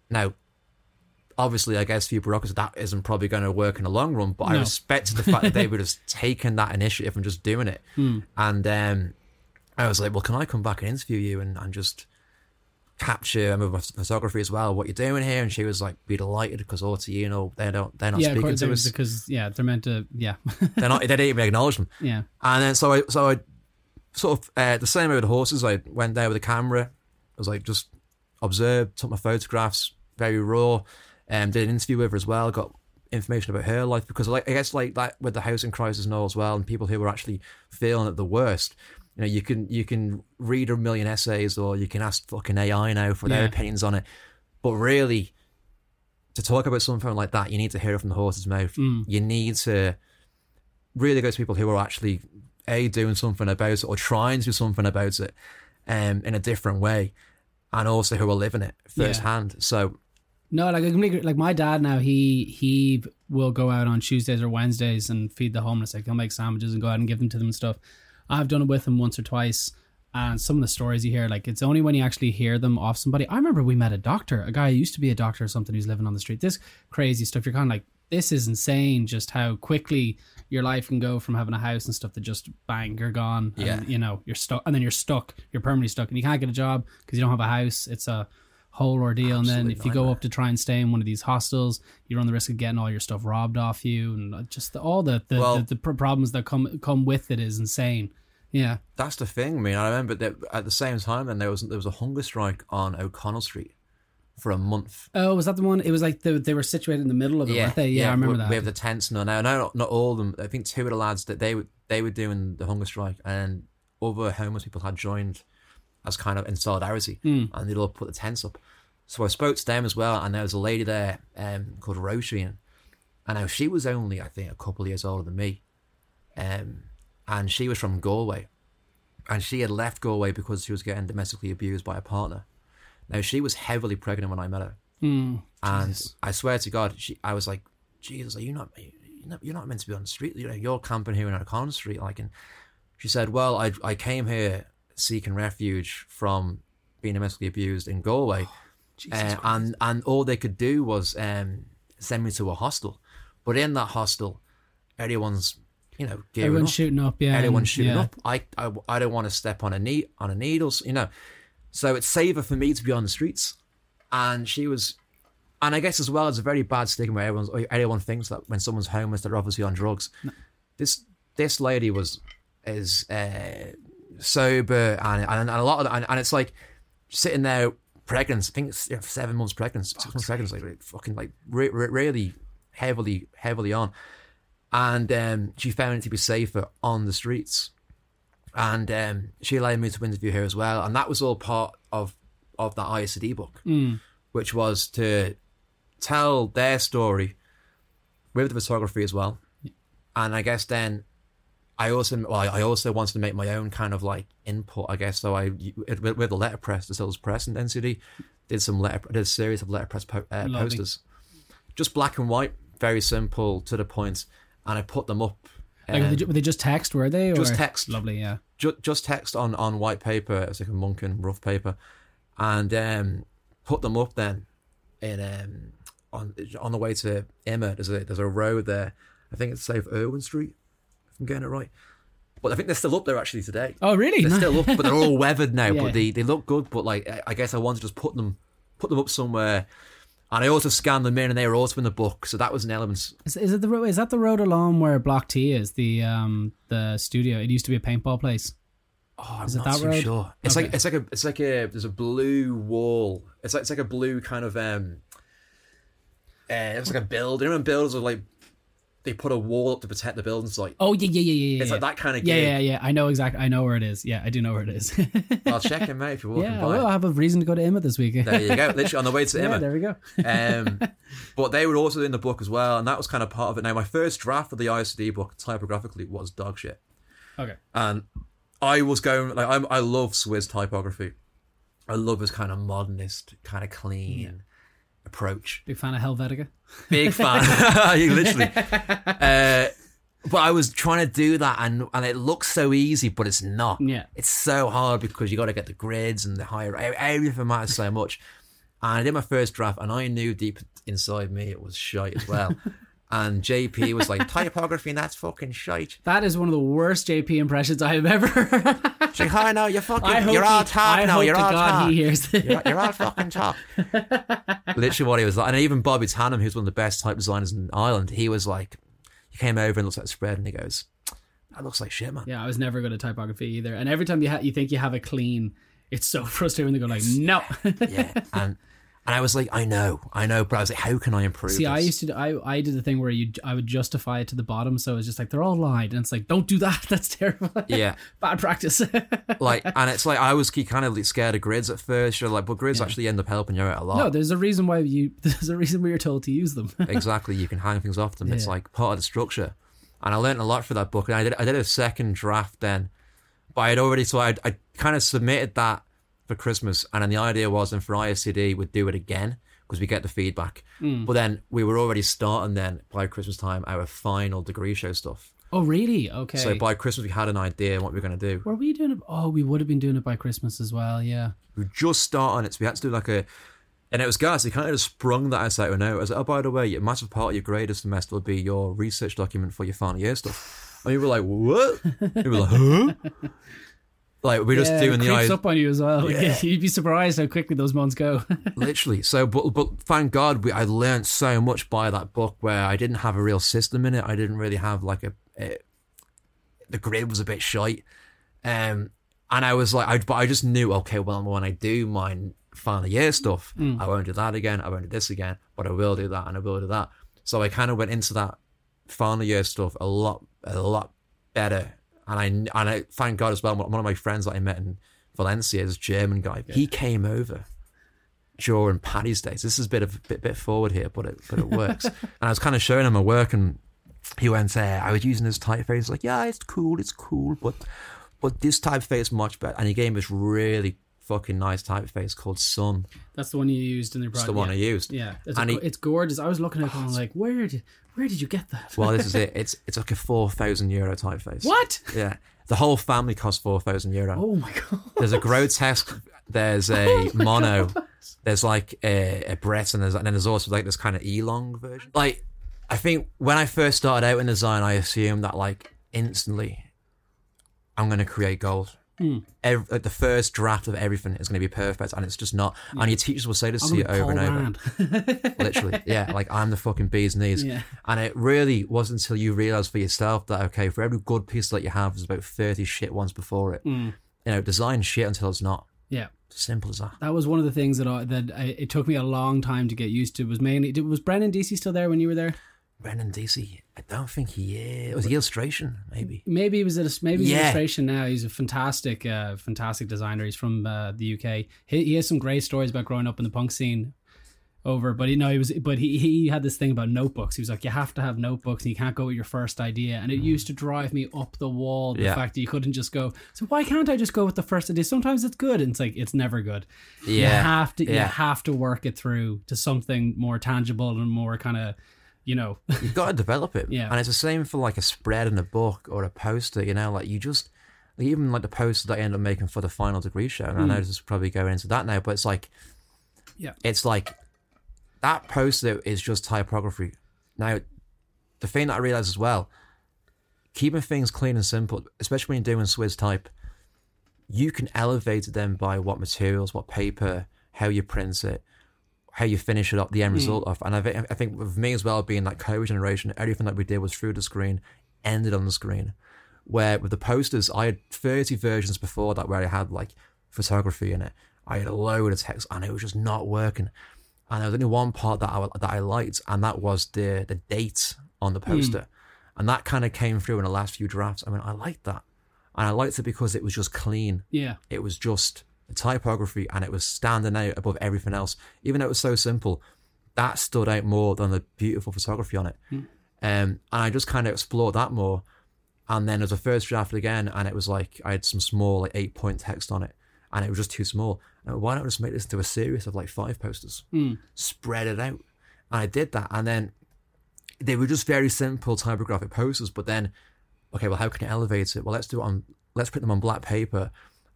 Now, obviously, I guess for you bureaucracy, that isn't probably going to work in the long run, but I respect the fact that they were just taking that initiative and just doing it. Hmm. And um, I was like, well, can I come back and interview you and, and just capture and with photography as well what you're doing here? And she was like, be delighted because also, you know, they don't, they're not Yeah, speaking to us. because yeah, they're meant to. Yeah, They're not, they didn't even acknowledge them. yeah. And then so I so I sort of uh, the same way with the horses. I went there with a camera. I was like just observed, took my photographs, very raw. Um, did an interview with her as well. Got information about her life because like I guess like that with the housing crisis and all as well, and people who were actually feeling at the worst. You know, you can you can read a million essays or you can ask fucking AI now for their Yeah. opinions on it. But really, to talk about something like that, you need to hear it from the horse's mouth. Mm. You need to really go to people who are actually a doing something about it or trying to do something about it um, in a different way, and also who are living it Yeah. firsthand. So No, like like my dad now. He he will go out on Tuesdays or Wednesdays and feed the homeless. Like he'll make sandwiches and go out and give them to them and stuff. I've done it with him once or twice. And some of the stories you hear, like it's only when you actually hear them off somebody. I remember we met a doctor, a guy who used to be a doctor or something who's living on the street. This crazy stuff. You're kind of like, this is insane. Just how quickly your life can go from having a house and stuff to just bang, you're gone. And, Yeah. you know, you're stuck, and then you're stuck. You're permanently stuck, and you can't get a job because you don't have a house. It's a whole ordeal. and then Absolute if you go up to try and stay in one of these hostels, you run the risk of getting all your stuff robbed off you, and just the, all the the, Well- the the problems that come come with it is insane. Yeah. that's the thing. I mean, I remember that at the same time, then there was there was a hunger strike on O'Connell Street for a month. Oh, was that the one? It was like the, they were situated in the middle of it, weren't they? Yeah, I remember we, that. We have the tents now. Now, not, not all of them. I think two of the lads that they were they were doing the hunger strike, and other homeless people had joined as kind of in solidarity, Mm. and they'd all put the tents up. So I spoke to them as well, and there was a lady there um, called Roshi, and I know she was only I think a couple of years older than me, um, and she was from Galway, and she had left Galway because she was getting domestically abused by a partner. Now she was heavily pregnant when I met her. Mm, And Jesus. I swear to God, she, I was like, Jesus, are you not, you're not, you're not meant to be on the street. You know, you're camping here in O'Connell Street. Like, and she said, well, I, I came here seeking refuge from being domestically abused in Galway. Jesus Uh, and, and all they could do was um, send me to a hostel. But in that hostel, everyone's, you know, Everyone's up. shooting up. Yeah, Everyone's shooting yeah. up. I, I, I don't want to step on a knee on a needles, you know. So it's safer for me to be on the streets. And she was, and I guess as well, it's a very bad stigma. Where everyone's, everyone thinks that when someone's homeless, they're obviously on drugs. This this lady was is uh, sober and, and and a lot of and, and it's like sitting there pregnant. I think it's you know, seven months pregnant, six months pregnant, like, like fucking like re- re- really heavily heavily on. And um, she found it to be safer on the streets and um, she allowed me to interview her as well, and that was all part of of that ISD book, Mm. which was to tell their story with the photography as well, and I guess then I also well I also wanted to make my own kind of like input, I guess. So I with, with the letterpress, the Stills Press and NCAD, did some letter did a series of letterpress po- uh, posters, just black and white, very simple to the point, and I put them up. Like, were, um, they, were they just text? Were they? Or? just text. Lovely. Yeah. ju- just text on on white paper. It's like a Munken rough paper, and um, put them up then in um, on on the way to IMMA. There's a there's a road there. I think it's South Irwin Street. I'm getting it right. But I think they're still up there actually today. Oh, really? They're still up, but they're all weathered now. Yeah. But they, they look good. But like I- guess I wanted to just put them put them up somewhere. And I also scanned them in, and they were also in the book, so that was an element. Is, is it the is that the road along where Block T is the um the studio? It used to be a paintball place. Oh, I'm Is it not that too road? sure. It's Okay. like it's like a it's like a there's a blue wall. It's like it's like a blue kind of um. Uh, it's like a build. You know when are like they put a wall up to protect the building site. Oh yeah, yeah, yeah, yeah. it's yeah. like that kind of game. Yeah, yeah, yeah. I know exactly. I know where it is. Yeah, I do know where it is. I'll check him out if you're walking yeah, by. well, I have a reason to go to IMMA this week. There you go. Literally on the way to yeah, IMMA. there we go. Um, but they were also in the book as well, and that was kind of part of it. Now, my first draft of the ISD book, typographically, was dog shit, Okay. and I was going like I'm, I love Swiss typography. I love his kind of modernist, kind of clean approach. Big fan of Helvetica. Big fan, literally. Uh, but I was trying to do that, and and it looks so easy, but it's not. Yeah. It's so hard because you got to get the grids and the higher everything matters so much. And I did my first draft, and I knew deep inside me it was shite as well. and JP was like, typography, and that's fucking shite. That is one of the worst JP impressions I have ever. heard. She's like, oh no, you're fucking, you're all talk I now, you're to all God talk. he hears. You're, you're all fucking talk. Literally what he was like. And even Bobby Tannam, who's one of the best type designers in Ireland, he was like, he came over and looked at the spread and he goes, that looks like shit, man. Yeah, I was never good at typography either. And every time you ha- you think you have a clean, it's so frustrating they go like, no. Yeah. And and I was like, I know, I know, but I was like, how can I improve See, this? I used to. I I did the thing where you I would justify it to the bottom, so it's just like they're all lied, and it's like don't do that. That's terrible. yeah. bad practice. like and it's like I was kind of scared of grids at first. You're like, but grids actually end up helping you out a lot. no, there's a reason why you. There's a reason why you're told to use them. exactly, you can hang things off them. It's Yeah. like part of the structure. And I learned a lot for that book. And I did I did a second draft then, but I had already so I I kind of submitted that for Christmas, and then the idea was, and for ISTD, we'd do it again because we get the feedback. Hmm. But then we were already starting then by Christmas time our final degree show stuff. oh, really? Okay. So by Christmas we had an idea what we were going to do. Were we doing it? Oh, we would have been doing it by Christmas as well. Yeah. we were just starting it, so we had to do like a. And it was guys, they kind of just sprung that out of nowhere. I was like, oh, by the way, a massive part of your grade this semester will be your research document for your final year stuff. And we were like, what? We were like, huh? like we're just yeah, doing it the creeps eyes, up on you as well. Yeah. you'd be surprised how quickly those months go. literally. So, but but thank God, we I learned so much by that book where I didn't have a real system in it. I didn't really have like a, a the grid was a bit shite, um, and I was like, I but I just knew, okay, well, when I do my final year stuff, I won't do that again. I won't do this again, but I will do that and I will do that. So I kind of went into that final year stuff a lot, a lot better. And I and I thank God as well. One of my friends that I met in Valencia, this German guy, he came over during Paddy's days. This is a bit of bit bit forward here, but it but it works. and I was kind of showing him my work, and he went, uh, "I was using this typeface." Like, yeah, it's cool, it's cool, but but this typeface is much better. And he gave me this really fucking nice typeface called Söhne. That's the one you used in the It's the one I used. Yeah, it's, And a, he- it's gorgeous. I was looking at it going like, where did where did you get that? Well, this is it. It's it's like a four thousand euro typeface. What? Yeah, the whole family cost four thousand euro. Oh my god! There's a grotesque. There's a oh mono. There's like a, a Breit, and, there's, and then there's also like this kind of Elong version. Like, I think when I first started out in design, I assumed that like instantly, I'm going to create gold. Hmm. Every, like the first draft of everything is going to be perfect, and it's just not. And your teachers will say this I'm to you over and over. Literally, yeah. Like I'm the fucking bee's knees. Yeah. And it really wasn't until you realize for yourself that okay, for every good piece that you have, there's about thirty shit ones before it. Hmm. You know, design shit until it's not. yeah. Simple as that. That was one of the things that I, that I, it took me a long time to get used to. Was mainly was Brendan DC still there when you were there? Brendan DC, I don't think he is. Was he illustration? Maybe. Maybe he was a, maybe Yeah. illustration now. He's a fantastic, uh, fantastic designer. He's from uh, the UK. He, he has some great stories about growing up in the punk scene. Over, but you know he was, but he he had this thing about notebooks. He was like, you have to have notebooks, and you can't go with your first idea. And it used to drive me up the wall. The Yeah. fact that you couldn't just go. So why can't I just go with the first idea? Sometimes it's good, and it's like it's never good. Yeah, you have to you yeah. have to work it through to something more tangible and more kind of, you know, You've got to develop it. Yeah. And it's the same for like a spread in a book or a poster, you know, like you just even like the poster that I end up making for the final degree show. And I hmm. know this is probably going into that now, but it's like Yeah. It's like that poster is just typography. Now the thing that I realized as well, keeping things clean and simple, especially when you're doing Swiss type, you can elevate them by what materials, what paper, how you print it, how you finish it up, the end hmm. result of. And I, thi- I think with me as well, being that COVID generation, everything that we did was through the screen, ended on the screen. Where with the posters, I had 30 versions before that where I had like photography in it. I had a load of text and it was just not working. And there was only one part that I that I liked, and that was the the date on the hmm. poster. and that kind of came through in the last few drafts. I mean, I liked that, and I liked it because it was just clean. Yeah. It was just the typography, and it was standing out above everything else. Even though it was so simple, that stood out more than the beautiful photography on it. Um, and I just kind of explored that more. And then as a first draft again, and it was like I had some small like eight point text on it, and it was just too small. And why not just make this into a series of like five posters, spread it out? And I did that, and then they were just very simple typographic posters. But then, okay, well, how can you elevate it? Well, let's do it on let's print them on black paper,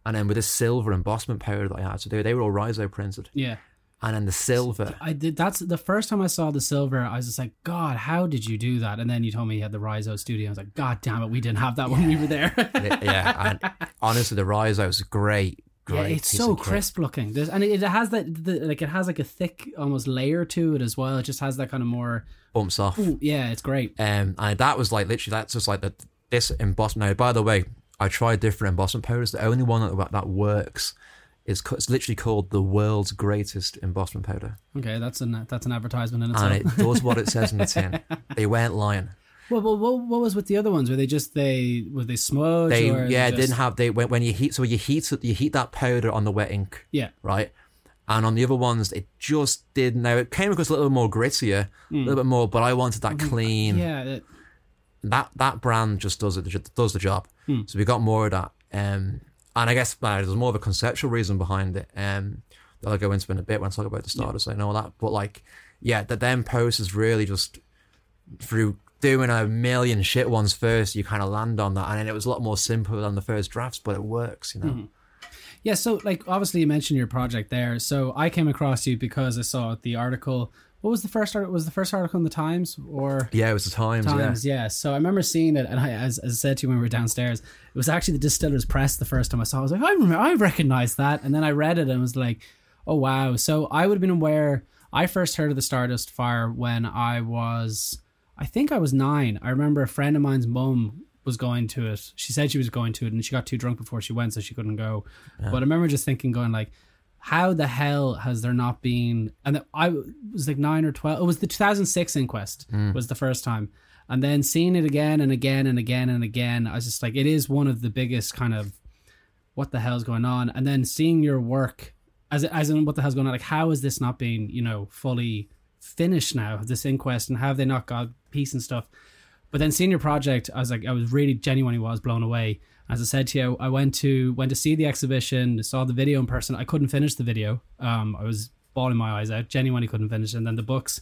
and then with this silver embossment powder that I had, so they they were all Riso printed, Yeah. and then the silver. I did. That's the first time I saw the silver. I was just like, God, how did you do that? And then you told me you had the Riso studio. I was like, God damn it, we didn't have that when we were there. yeah, and honestly, the Riso is great. Great Yeah, it's so crisp looking. There's, and it, it has that the, like it has like a thick almost layer to it as well. It just has that kind of more. bumps off. Yeah, it's great. Um, and that was like literally that's just like the this embossment. Now, by the way, I tried different embossment powders. The only one that that works is it's literally called the world's greatest embossment powder, Okay, that's an that's an advertisement in itself. and it does what it says in the tin. They weren't lying. Well, well, what, what was with the other ones? Were they just they were they smudge? They yeah just, didn't have they when, when you heat so you heat you heat that powder on the wet ink yeah right. And on the other ones, it just did. Now it came across a little more grittier, a hmm. little bit more. But I wanted that mm-hmm. clean. yeah it, that that brand just does it does the job. So we got more of that. Um, and I guess uh, there's more of a conceptual reason behind it. Um, that I'll go into in a bit when I talk about the starters and all that. But like, yeah, the then post is really just through doing a million shit ones first, you kind of land on that, and then it was a lot more simple than the first drafts, but it works, you know. yeah. So like obviously you mentioned your project there. So I came across you because I saw the article. What was the first article? Was the first article in the Times or? Yeah, it was the times. Times, yeah. So I remember seeing it, and I, as, as I said to you when we were downstairs, it was actually the Distillers Press the first time I saw. it. I was like, I remember, I recognized that, and then I read it and was like, oh wow. So I would have been aware. I first heard of the Stardust Fire when I was, I think I was nine. I remember a friend of mine's mum was going to it. She said she was going to it, and she got too drunk before she went, so she couldn't go. But I remember just thinking, going like. How the hell has there not been? And I was like nine or twelve. It was the 2006 inquest mm. was the first time, and then seeing it again and again and again and again, I was just like, it is one of the biggest kind of what the hell's going on, and then seeing your work as as in what the hell's going on, like how is this not being you know fully finished now? This inquest and have they not got peace and stuff? But then seeing your project, I was like, I was really genuinely was blown away. As I said to you, I went to went to see the exhibition, saw the video in person. I couldn't finish the video. Um, I was bawling my eyes out. Genuinely couldn't finish. And then the books,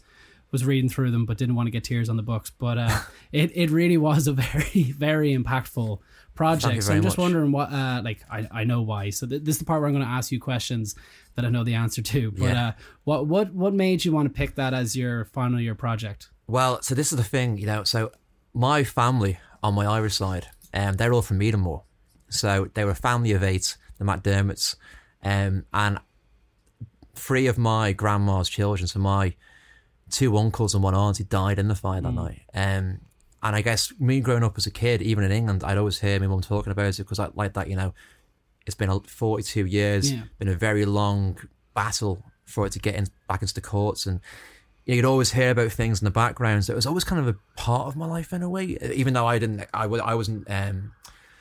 was reading through them, but didn't want to get tears on the books. But uh, it it really was a very very impactful project. so I'm just much. wondering what uh, like I, I know why. So th- this is the part where I'm going to ask you questions that I know the answer to. But Yeah. uh, what what what made you want to pick that as your final year project? Well, so this is the thing, you know. So my family on my Irish side, um, they're all from Meadamore. So they were a family of eight, the McDermotts, um, and three of my grandma's children, so my two uncles and one auntie, died in the fire that night. Um, and I guess me growing up as a kid, even in England, I'd always hear my mum talking about it because I like that, you know. It's been a- 42 years, Yeah. been a very long battle for it to get in, back into the courts, and you'd always hear about things in the background. So it was always kind of a part of my life in a way, even though I didn't, I, I wasn't um,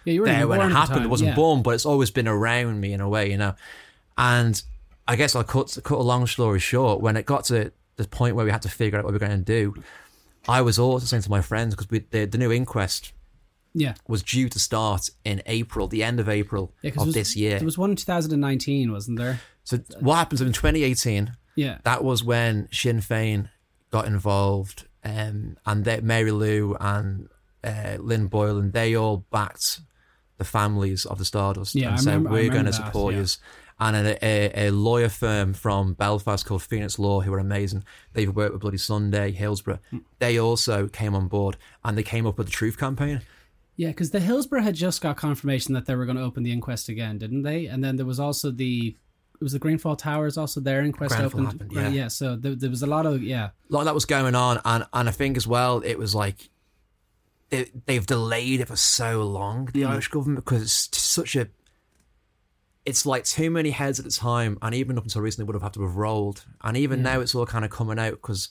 Yeah, you there when it born at the happened. It wasn't yeah. born, but it's always been around me in a way, you know. And I guess I'll cut cut a long story short. When it got to the point where we had to figure out what we were going to do, I was also saying to my friends because the, the new inquest Yeah, was due to start in April, the end of April yeah. of was- this year. there was one in 2019, wasn't there? so what happens in 2018? Yeah, that was when Sinn Féin got involved, um, and they, Mary Lou and uh, Lynn Boylan, they all backed the families of the Stardust Yeah, I and said, remember- we're going to support yeah. you. And a, a, a lawyer firm from Belfast called Phoenix Law, who are amazing, they've worked with Bloody Sunday, Hillsborough, Hmm. they also came on board and they came up with the Truth campaign. yeah. Because the Hillsborough had just got confirmation that they were going to open the inquest again, didn't they? And then there was also the it was the Grenfell Towers also their inquest Grenfell opened. happened, Right, yeah. So there, there was a lot of yeah. a lot of that was going on, and and I think as well it was like they, they've delayed it for so long, the hmm. Irish government, because it's such a. It's like too many heads at the time, and even up until recently would have had to have rolled, and even now it's all kind of coming out because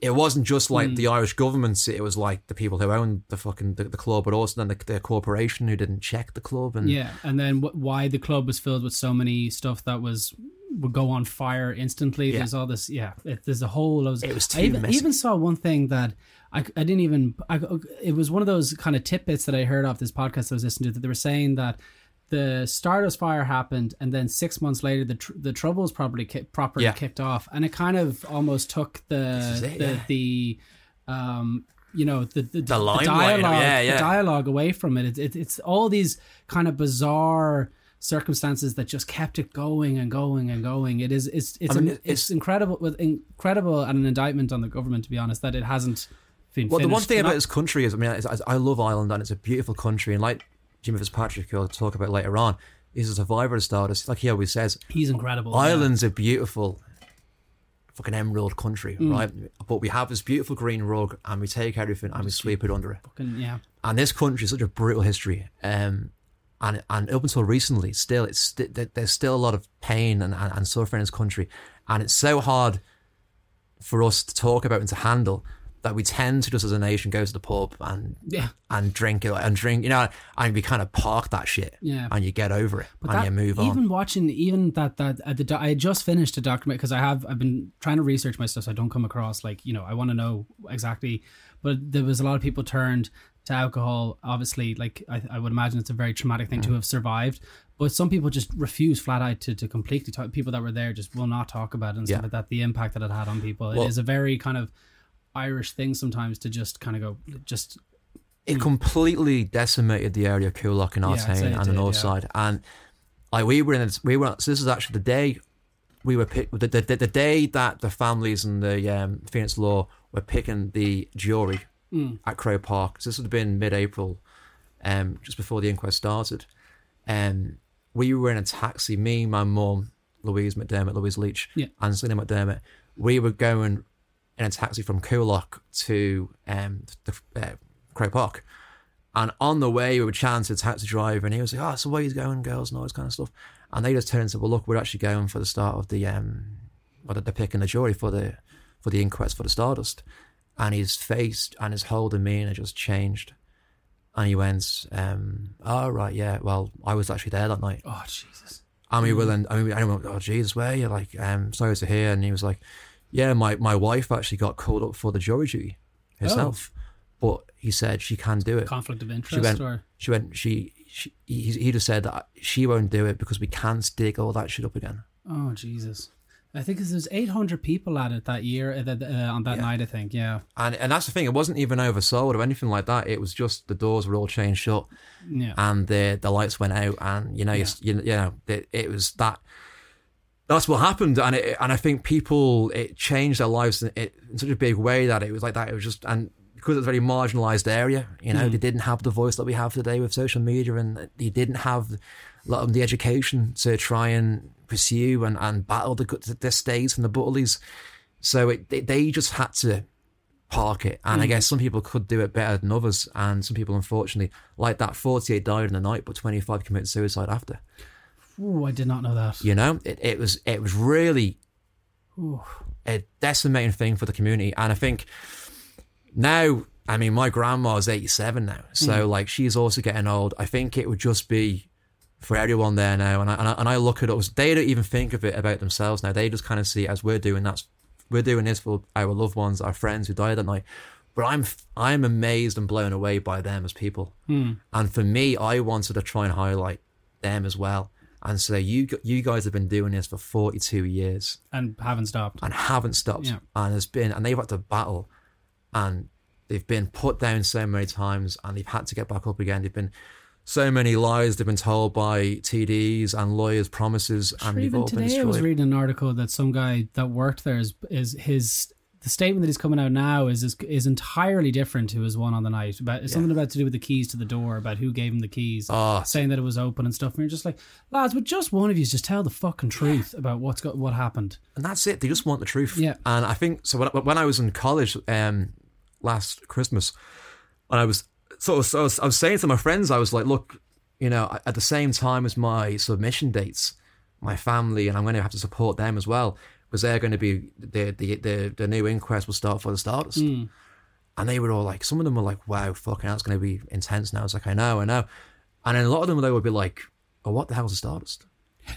it wasn't just like Hmm. the Irish government; it was like the people who owned the fucking the, the club, but also then the, the corporation who didn't check the club. And Yeah, and then wh- why the club was filled with so many stuff that was would go on fire instantly. Yeah. There's all this. Yeah, it, there's a whole. Loads, It was I too even, I messy. even saw one thing that I, I didn't even. I, it was one of those kind of tidbits that I heard off this podcast I was listening to that they were saying that the Stardust fire happened, and then six months later, the tr- the troubles properly ki- properly Yeah. kicked off, and it kind of almost took the it, the yeah. the um you know the the, the, limelight, dialogue yeah, the dialogue away from it. It, it. It's all these kind of bizarre circumstances that just kept it going and going and going. It is it's it's I mean, it's, it's- incredible with incredible and an indictment on the government to be honest that it hasn't been. Well, the one thing about this country is, I mean, I, I love Ireland and it's a beautiful country, and like Jimmy Fitzpatrick, who I'll talk about later on, is a survivor of Stardust. Like he always says, he's incredible. yeah. Ireland's a beautiful fucking emerald country, Mm. right? But we have this beautiful green rug, and we take everything and we sweep it under it. Fucking- yeah. And this country is such a brutal history. Um, and and up until recently, still, it's st- there's still a lot of pain and, and, and suffering in this country, and it's so hard for us to talk about and to handle that we tend to just as a nation go to the pub and Yeah. and drink it and drink, you know, and we kind of park that shit, Yeah. and you get over it and that- you move on. Even watching, even that that at the I just finished a document because I have I've been trying to research my stuff so I don't come across like you know I want to know exactly. But there was a lot of people turned to alcohol. Obviously, like I, I would imagine it's a very traumatic thing to Mm. have survived. But some people just refuse flat out to, to completely talk. People that were there just will not talk about it and Yeah. stuff like that. The impact that it had on people. Well- it is a very kind of Irish thing sometimes to just kind of go just it completely decimated the area of Coolock and Yeah, Artane it and the did, north yeah. side. And like we were in, we were. So this is actually the day we were picked. The, the, the day that the families and the um, Phoenix Law were picking the jury Mm. at Croke Park. So this would have been mid-April, um, just before the inquest started. Um, we were in a taxi. Me, my mum, Louise McDermott, Louise Leech, Yeah. and Selena McDermott. We were going in a taxi from Coolock to um, the uh, Croke Park. And on the way, we were chatting to the taxi driver, and he was like, "Oh, so where you going, girls, and all this kind of stuff." And they just turned and said, "Well, look, we're actually going for the start of the um, well, they're picking the jury for the for the inquest for the Stardust." And his face and his whole demeanor just changed, and he went, um, "Oh right, yeah. Well, I was actually there that night." oh Jesus. And we were then, I mean, I went, oh, Jesus, where are you? Like, um, sorry to hear. And he was like, yeah, my, my wife actually got called up for the jury duty herself. But he said she can do it. Conflict of interest She went, or she went, she, she he, he just said that she won't do it because we can't dig all that shit up again. Oh Jesus! I think there was 800 people at it that year uh, uh, on that Yeah. night. I think, yeah, And, and that's the thing, it wasn't even oversold or anything like that. It was just the doors were all chained shut yeah, and the the lights went out, and you know, you, you, you know, it, it was that. That's what happened, and it, and I think people it changed their lives in, it, in such a big way that it was like that. It was just and because it's a very marginalized area, you know, they hmm. didn't have the voice that we have today with social media, and they didn't have a lot of the education to try and pursue and, and battle the the, the states and the bullies. So it, they, they just had to park it. And I hmm. guess some people could do it better than others. And some people, unfortunately, like that 48 died in the night, but 25 committed suicide after. Ooh, I did not know that. You know, it, it was it was really Ooh. a decimating thing for the community. And I think now, I mean, my grandma's 87 now. So, like, she's also getting old. I think it would just be for everyone there now. And I, and I, and I look at it, they don't even think of it about themselves now. They just kind of see it as we're doing that's we're doing this for our loved ones, our friends who died that night. But I'm I'm amazed and blown away by them as people. Hmm. And for me, I wanted to try and highlight them as well and say you you guys have been doing this for 42 years and haven't stopped. and haven't stopped. Yeah. And has been and they've had to battle and they've been put down so many times and they've had to get back up again. They've been so many lies they've been told by TDs and lawyers, promises, and Sure, even all been today, I was reading an article that some guy that worked there is is his the statement that he's coming out now is is, is entirely different to his one on the night about it's something about to do with the keys to the door about who gave him the keys. Oh, saying that it was open and stuff, and you're just like, lads, would just one of you just tell the fucking truth about what's got what happened? and that's it. They just want the truth. Yeah. And I think so. When, when I was in college um, last Christmas, and I was so, so I, was, I was saying to my friends, I was like, look, you know, at the same time as my submission dates, my family, and I'm going to have to support them as well. Was there going to be the the the, the new inquest will start for the starters. Mm. and they were all like, some of them were like, "Wow, fucking, it's going to be intense now." It's like, I know, I know, and then a lot of them they would be like, "Oh, what the hell's a Stardust?"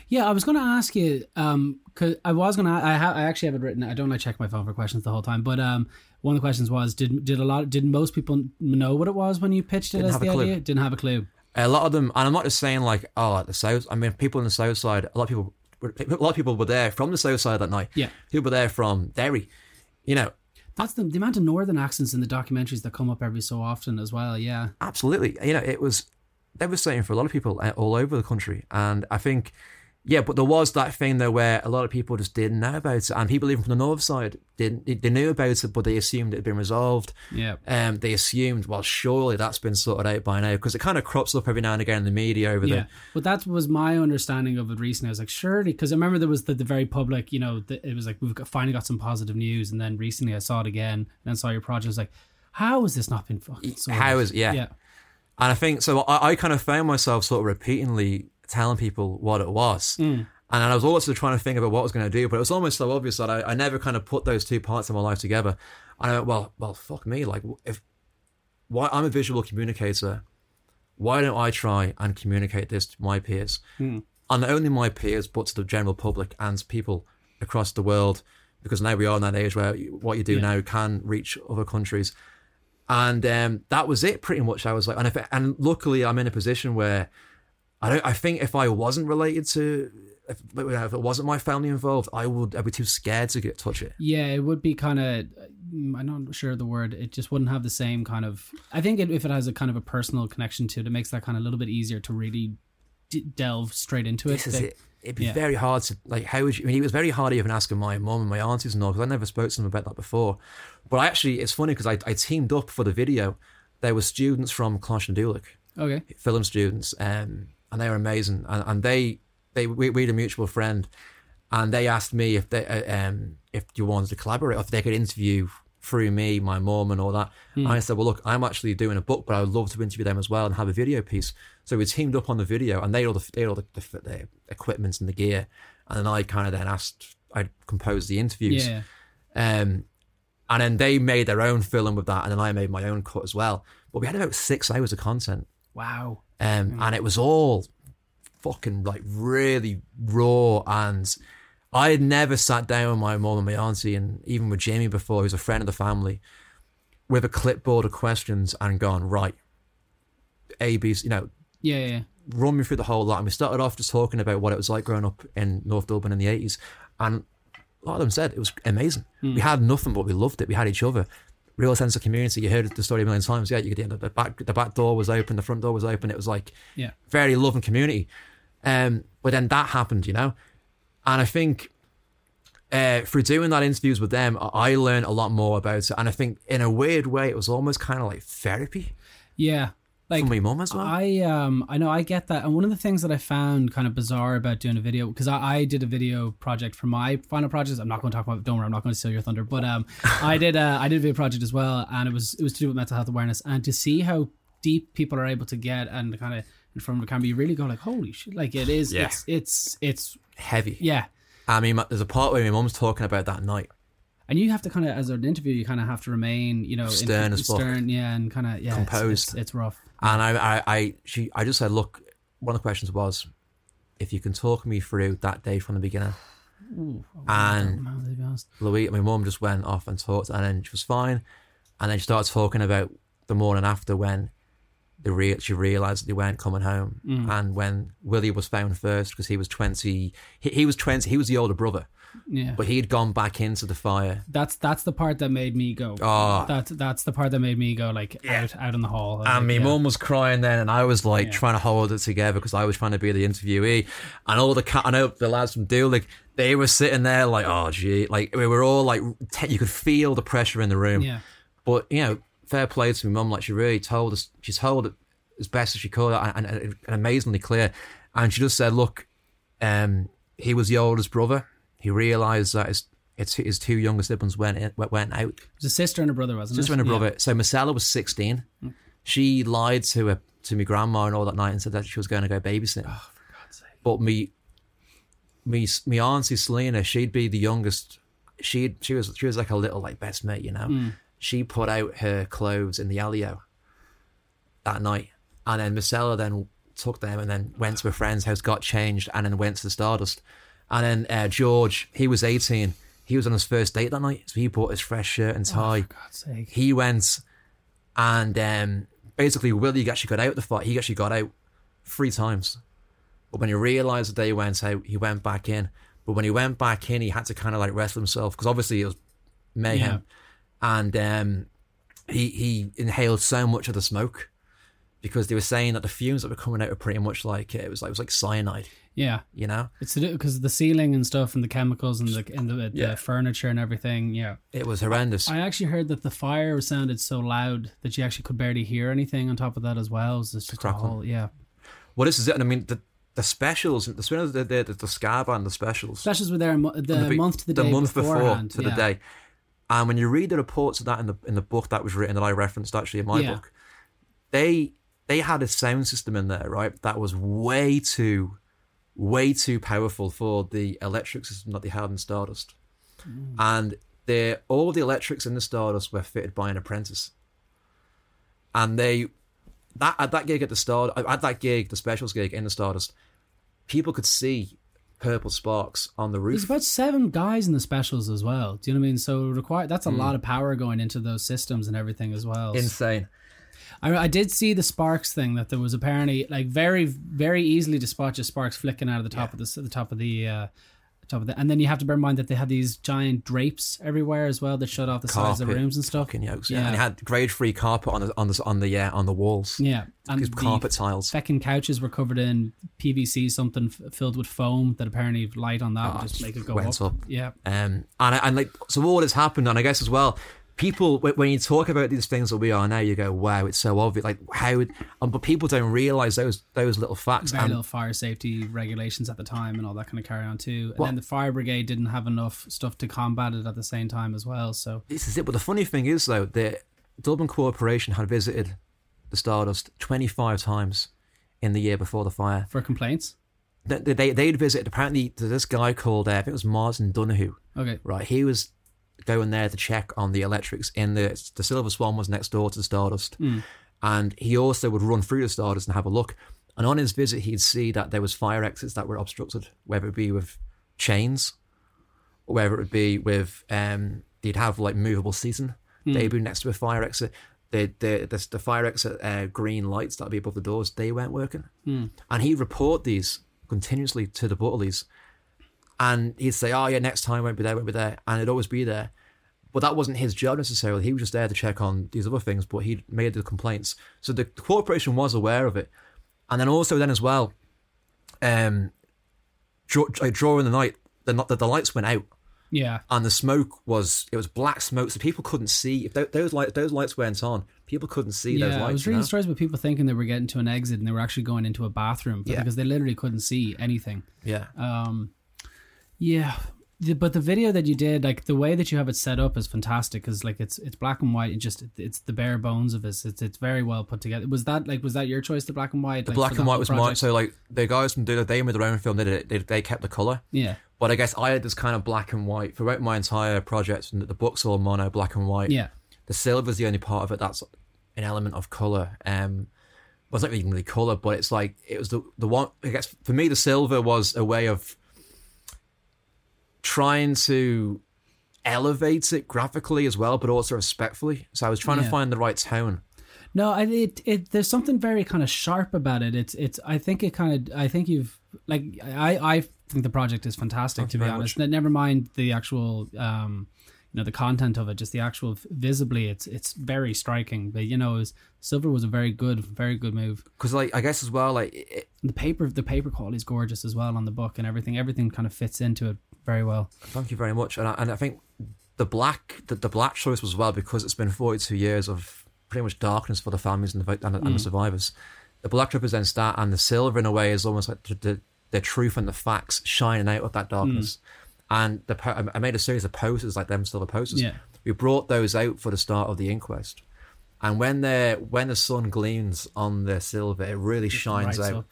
Yeah, I was going to ask you, um, cause I was going to, I, ha- I actually have it written. I don't like check my phone for questions the whole time, but um, one of the questions was, did did a lot, did most people know what it was when you pitched it Didn't as the idea? Didn't have a clue. A lot of them, and I'm not just saying like, oh, like the south. I mean, people in the south side. A lot of people, were- a lot of people were there from the south side that night. Yeah. people were there from Derry. You know, That's the, the amount of northern accents in the documentaries that come up every so often as well. Yeah. absolutely. You know, it was devastating for a lot of people uh, all over the country, and I think, yeah, but there was that thing though where a lot of people just didn't know about it, and people even from the north side didn't. They knew about it, but they assumed it had been resolved. Yeah. Um, they assumed, well, surely that's been sorted out by now, because it kind of crops up every now and again in the media over Yeah, there. but that was my understanding of it recently. I was like, surely, because I remember there was the, the very public, you know, the, it was like we've got, finally got some positive news, and then recently I saw it again, and then saw your project. I was like, how has this not been fucking? Sorted? How is yeah. Yeah, And I think so. I, I kind of found myself sort of repeatedly telling people what it was. Mm. And I was also trying to think about what I was going to do, but it was almost so obvious that I, I never kind of put those two parts of my life together. And I went, well, well, fuck me. Like, if why I'm a visual communicator, why don't I try and communicate this to my peers? Hmm. And not only my peers, but to the general public and people across the world, because now we are in that age where what you do Yeah. now can reach other countries. And um, that was it, pretty much. I was like, and if and luckily I'm in a position where I don't. I think if I wasn't related to, if, if it wasn't my family involved, I would. I'd be too scared to get touch it. yeah, it would be kind of. I'm not sure of the word. It just wouldn't have the same kind of. I think it, if it has a kind of a personal connection to it, it makes that kind of a little bit easier to really d- delve straight into it. This is it. It'd be yeah. very hard to like. How would you? I mean, it was very hard even asking my mom and my aunties and all because I never spoke to them about that before. But I actually, it's funny because I, I teamed up for the video. There were students from Coláiste Dhúlaigh, Okay. film students, um, and they were amazing. And, and they, they, we, we had a mutual friend, and they asked me if they, uh, um, if you wanted to collaborate, if they could interview through me, my mom, and all that. And I said, well, look, I'm actually doing a book, but I would love to interview them as well and have a video piece. So we teamed up on the video, and they all the, they all the, the, the equipment and the gear, and then I kind of then asked, I composed the interviews. Yeah. Um, and then they made their own film with that, and then I made my own cut as well. But we had about six hours of content Wow. Um, and it was all fucking like really raw. And I had never sat down with my mum and my auntie, and even with Jamie before, who's a friend of the family, with a clipboard of questions and gone right. A, B, you know, Yeah. Yeah. run me through the whole lot. And we started off just talking about what it was like growing up in North Dublin in the 80s. And a lot of them said it was amazing. We had nothing, but we loved it. We had each other. Real sense of community. You heard the story a million times. Yeah, you could, the back the back door was open, the front door was open. It was like Yeah. very loving community. Um, but then that happened, you know, and I think uh, through doing that interviews with them, I learned a lot more about it. And I think in a weird way, it was almost kind of like therapy Yeah. Like for my mum as well. I um I know I get that, and one of the things that I found kind of bizarre about doing a video because I, I did a video project for my final project. I'm not going to talk about. Don't worry, I'm not going to steal your thunder. But um, I did uh, I did a video project as well, and it was it was to do with mental health awareness, and to see how deep people are able to get and kind of in front of a camera, you really go like, holy shit! Like it is. Yeah. It's it's it's Heavy. yeah. I mean, there's a part where my mum's talking about that night. And you have to kind of, as an interview, you kind of have to remain, you know, Stern as fuck. stern, yeah, and kind of, yeah, it's- Composed. It's, it's rough. And I, I, I, she, I just said, look, one of the questions was, if you can talk me through that day from the beginning. and be honest. Louise, my mum just went off and talked, and then she was fine. And then she started talking about the morning after when the real she realised they weren't coming home, and when Willie was found first because he was twenty. He, he was twenty. He was the older brother, Yeah. but he had gone back into the fire. That's that's the part that made me go. Oh. That's that's the part that made me go like out out in the hall. And like, my yeah. mum was crying then, and I was like Yeah. trying to hold it together because I was trying to be the interviewee. And all the cat, I know the lads from Dhúlaigh they were sitting there like, oh gee, like we were all like, te- you could feel the pressure in the room. Yeah. But you know, fair play to my mum. Like she really told us, she told it as best as she could, and, and, and amazingly clear. And she just said, look, um, he was the oldest brother. He realised that his, it's his two younger siblings went in, went out. It was a sister and a brother, wasn't Sister it? and a Yeah. brother. So Marcella was 16. She lied to her, to my grandma and all that night and said that she was going to go babysit. Oh, for God's sake. But me, me me auntie Selena, she'd be the youngest. She she was she was like a little like best mate, you know. Mm. She put out her clothes in the Elio that night, and then Marcella then took them and then went to a friend's house, got changed, and then went to the Stardust. And then uh, George, he was eighteen. He was on his first date that night, so he bought his fresh shirt and tie. Oh, For God's sake. he went and um, basically Willie actually got out the fight. He actually got out three times. But when he realised the day he went out, he went back in. But when he went back in, he had to kind of like wrestle himself because obviously it was mayhem. And um, he he inhaled so much of the smoke because they were saying that the fumes that were coming out were pretty much like it was like it was like cyanide, Yeah. you know. It's because the ceiling and stuff and the chemicals and the and the, the Yeah. furniture and everything. Yeah. It was horrendous. I actually heard that the fire sounded so loud that you actually could barely hear anything on top of that as well. It was just a whole, yeah. well, this is it. I mean, the the specials, the the the, the, the ska band, the specials. Specials were there the, the month to the, day month before beforehand. to the day. And when you read the reports of that in the in the book that was written that I referenced actually in my Yeah. book, they they had a sound system in there, right? That was way too way too powerful for the electric system that they had in Stardust. Mm. And the all the electrics in the Stardust were fitted by an apprentice. And they that at that gig at the start at that gig, the specials gig in the Stardust, people could see purple sparks on the roof. There's about seven guys in the specials as well. Do you know what I mean? So require that's a Hmm. lot of power going into those systems and everything as well. Insane. I, I did see the sparks thing that there was apparently like very very easily to spot just sparks flicking out of the top of the the top of the uh, top of the and then you have to bear in mind that they had these giant drapes everywhere as well that shut off the sides of the rooms and stuff. Fucking yokes. Yeah. Yeah. And it had grade free carpet on the on the on the yeah on the walls. Yeah, and the carpet tiles. Feckin' couches were covered in PVC something f- filled with foam that apparently light on that Oh, would just make it go went up. up. Yeah, Um, and and like so all this happened, and I guess as well, people when you talk about these things that we are now, you go, wow, it's so obvious. Like how, um, but people don't realize those those little facts. very And little fire safety regulations at the time and all that kind of carry on too. And Well- then the fire brigade didn't have enough stuff to combat it at the same time as well. So this is it. But the funny thing is though, the Dublin Corporation had visited the Stardust twenty five times in the year before the fire. for complaints, They they they'd visited apparently to this guy called uh, I think it was Martin Donahue. okay, right? He was going there to check on the electrics in the the Silver Swan was next door to the Stardust, and he also would run through the Stardust and have a look. And on his visit, he'd see that there was fire exits that were obstructed, whether it be with chains, or whether it would be with um, they'd have like movable seating. They'd be next to a fire exit. The the the, the fire exit uh, green lights that'd be above the doors. They weren't working, and he'd report these continuously to the Butterlys and he'd say, "Oh yeah, next time won't be there, won't be there," and it'd always be there. But that wasn't his job necessarily. He was just there to check on these other things, but he made the complaints. So the corporation was aware of it, and then also then as well, um, like during the night, the, the the lights went out, yeah, and the smoke was it was black smoke, so people couldn't see if tho- those lights those lights weren't on. People couldn't see those yeah. lights. I was you reading know? stories about people thinking they were getting to an exit and they were actually going into a bathroom Yeah. because they literally couldn't see anything. Yeah, Um, yeah, the, but the video that you did, like the way that you have it set up, is fantastic. Because like it's it's black and white, It just it's the bare bones of it. It's it's very well put together. Was that like was that your choice, the black and white? the black and white was mine. So like the guys from Duda, they made their own film. They did it. They, they kept the color. yeah, But I guess I had this kind of black and white throughout my entire project, and the book's all mono, black and white. yeah, The silver's the only part of it that's an element of color. Um, well, it's not even really color, but it's like it was the the one. I guess for me, the silver was a way of trying to elevate it graphically as well, but also respectfully. So I was trying to find the right tone. No, I, it it there's something very kind of sharp about it. It's it's I think it kind of I think you've like I I think the project is fantastic Thank to be honest. Never mind the actual um you know the content of it, just the actual visibly it's it's very striking. But you know, was, Silver was a very good very good move. Because like I guess as well, like it, The paper the paper quality is gorgeous as well on the book and everything. Everything kind of fits into it very well. Thank you very much. And I, and I think the black the, the black choice was well because it's been 42 years of pretty much darkness for the families and the, and, the- and the mm. survivors. The black represents that, and the silver in a way is almost like the, the, the truth and the facts shining out of that darkness. Mm. And the I made a series of posters like them silver posters. Yeah. We brought those out for the start of the inquest. And when they when the sun gleams on the silver, it really shines out. up.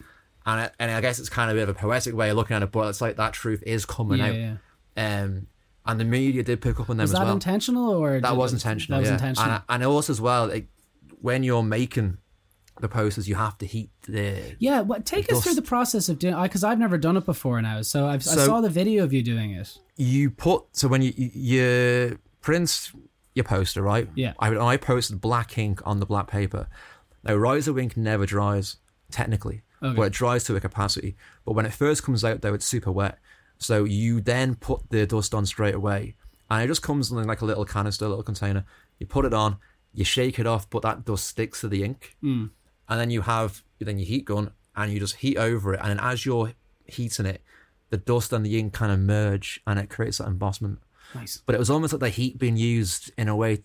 And I, and I guess it's kind of a bit of a poetic way of looking at it, but it's like that truth is coming Yeah, out. yeah. Um, and the media did pick up on them Was as that well. intentional or that was it- intentional. That was yeah. intentional. And, and also as well, like, when you're making the posters, you have to heat the. yeah, what take us through the process of doing because I've never done it before now. So I've, I saw the video of you doing it. You put so when you you, you print your poster, right? Yeah. I I posted black ink on the black paper. Now, Riso ink never dries technically, Okay. but it dries to a capacity. But when it first comes out, though, it's super wet. So you then put the dust on straight away, and it just comes in like a little canister, a little container. You put it on, you shake it off, but that dust sticks to the ink, Mm. and then you have then your heat gun, and you just heat over it, and then as you're heating it, the dust and the ink kind of merge, and it creates that embossment. Nice. But it was almost like the heat being used in a way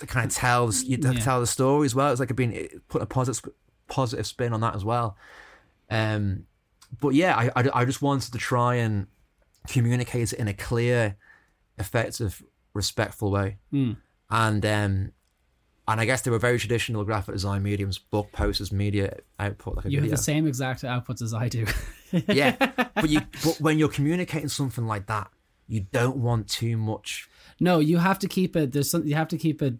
to kind of tell you to Yeah. tell the story as well. It's like it being put a positive positive spin on that as well. Um, but yeah, I, I I just wanted to try and communicate it in a clear, effective, respectful way. Mm. And um, and I guess they were very traditional graphic design mediums, book posters, media output, like a You have the same exact outputs as I do. yeah, but you but when you're communicating something like that, you don't want too much no, you have to keep it. There's some. You have to keep it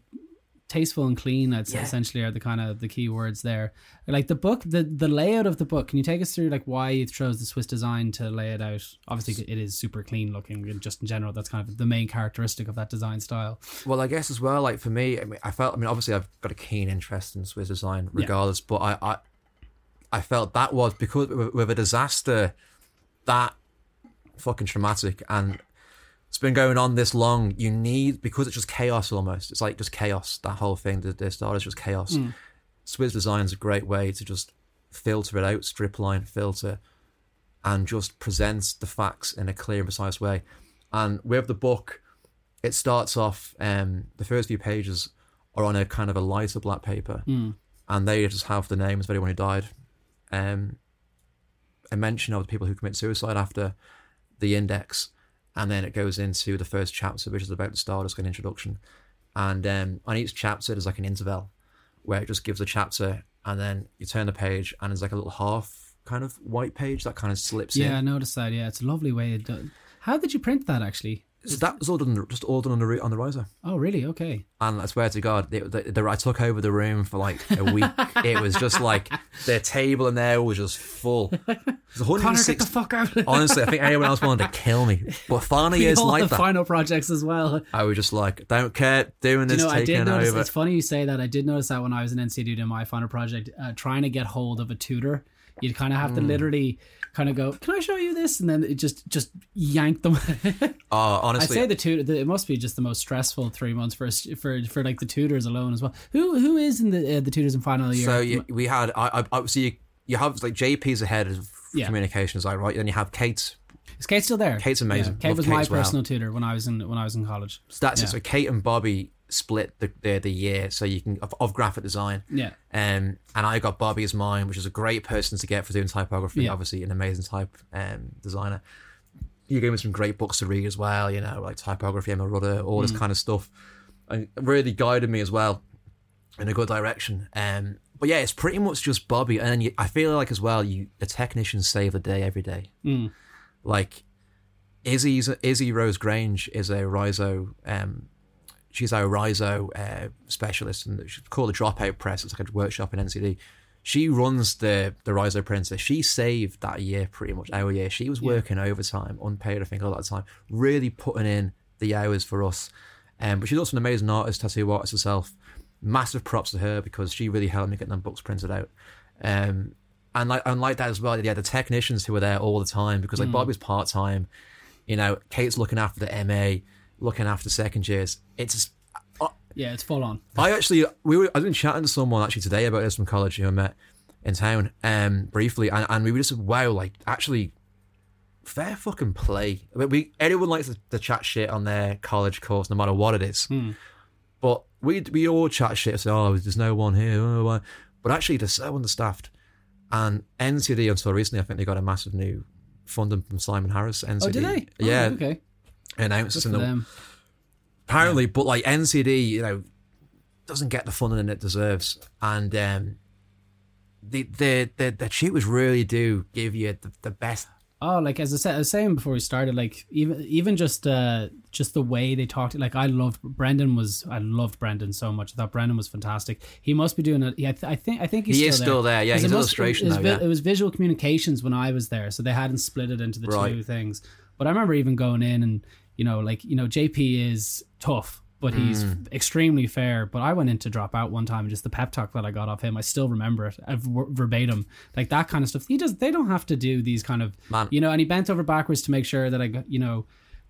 tasteful and clean. That's Yeah. essentially are the kind of the key words there. Like the book, the the layout of the book. Can you take us through like why you chose the Swiss design to lay it out? Obviously, it is super clean looking, and just in general, that's kind of the main characteristic of that design style. Well, I guess as well, like for me, I mean, I felt. I mean, obviously, I've got a keen interest in Swiss design, regardless. But I, I, I felt that was because with a disaster that fucking traumatic, and it's been going on this long. You need because it's just chaos almost. It's like just chaos. That whole thing, the, the start is just chaos. Swiss design's a great way to just filter it out, strip line, filter, and just present the facts in a clear and precise way. And with the book, it starts off um the first few pages are on a kind of a lighter black paper and they just have the names of everyone who died um a mention of the people who commit suicide after the index and then it goes into the first chapter which is about the start stardust an introduction and um on each chapter there's like an interval where it just gives a chapter and then you turn the page and there's like a little half kind of white page that kind of slips in. Yeah, I noticed that. Yeah, it's a lovely way. It done. How did you print that actually? So that was all done just all done on the on the Riso Oh, really? Okay. And I swear to God, the, the, the, I took over the room for like a week. it was just like their table in there was just full. Was Conor, get the fuck out. Honestly, I think anyone else wanted to kill me. But finally, is like the that, final projects as well. I was just like, don't care, doing Do this, you know, I taking did notice. over. It's funny you say that. I did notice that when I was in NCAD doing my final project, uh, trying to get hold of a tutor, you'd kind of have to Mm. literally kind of go, "Can I show you this?" And then it just just yank them. Oh, honestly. I'd say the tutor. It must be just the most stressful three months for for for like the tutors alone as well. Who who is in the uh, the tutors in final year? so you, we had, I, I, I so you, you have like JP's ahead of Yeah. communications, like right? Then you have Kate. is Kate still there? Kate's amazing. Yeah, Kate Love was Kate my well. personal tutor when I was in when I was in college. So that's Yeah. it. So Kate and Bobby split the the, the year, so you can of, of graphic design. Yeah. Um, and I got Bobby as mine, which is a great person to get for doing typography. Yeah. Obviously, an amazing type um, designer. You gave me some great books to read as well. You know, like typography, Emil Ruder, all Mm. this kind of stuff, and really guided me as well in a good direction. Um, but yeah, it's pretty much just Bobby, and then you, I feel like as well, you the technicians save the day every day. Mm. Like Izzy's Izzy Rose Grange is a Riso. Um, she's our Riso uh, specialist, and she's called a Dropout Press. It's like a workshop in NCAD. She runs the the Riso printer. She saved that year pretty much our year. She was working overtime, unpaid, I think, a lot of time, really putting in the hours for us. Um, but she's also an amazing artist, tattoo artist herself. Massive props to her because she really helped me get them books printed out. Um, and like and like that as well, yeah, the technicians who were there all the time because like Bobby's part time, you know, Kate's looking after the MA, looking after second years. It's Yeah, it's full on. I actually we were I was been chatting to someone actually today about this from college who I met in town um briefly and, and we were just wow like actually fair fucking play. I mean, we anyone likes to, to chat shit on their college course no matter what it is. But we we all chat shit say oh there's no one here oh, why?" but actually they're so understaffed and NCAD until recently I think they got a massive new funding from Simon Harris NCAD Oh, did they? Oh, yeah okay. Announced Good in for the them. apparently but like NCAD you know doesn't get the funding it deserves and um the the the, the tutors really do give you the, the best. Oh, like as I said, I was saying before we started, like even even just uh just the way they talked. Like I loved Brendan was I loved Brendan so much. I thought Brendan was fantastic. He must be doing it. Yeah, I, th- I think I think he's He still is there. still there, yeah, he's it must- illustration It was, though, yeah. it was visual communications when I was there, so they hadn't split it into the two things. But I remember even going in and you know like you know JP is tough. But he's Mm. extremely fair. But I went in to drop out one time, and just the pep talk that I got off him, I still remember it uh, ver- verbatim, like that kind of stuff. He does. They don't have to do these kind of Man. you know, and he bent over backwards to make sure that I got, you know,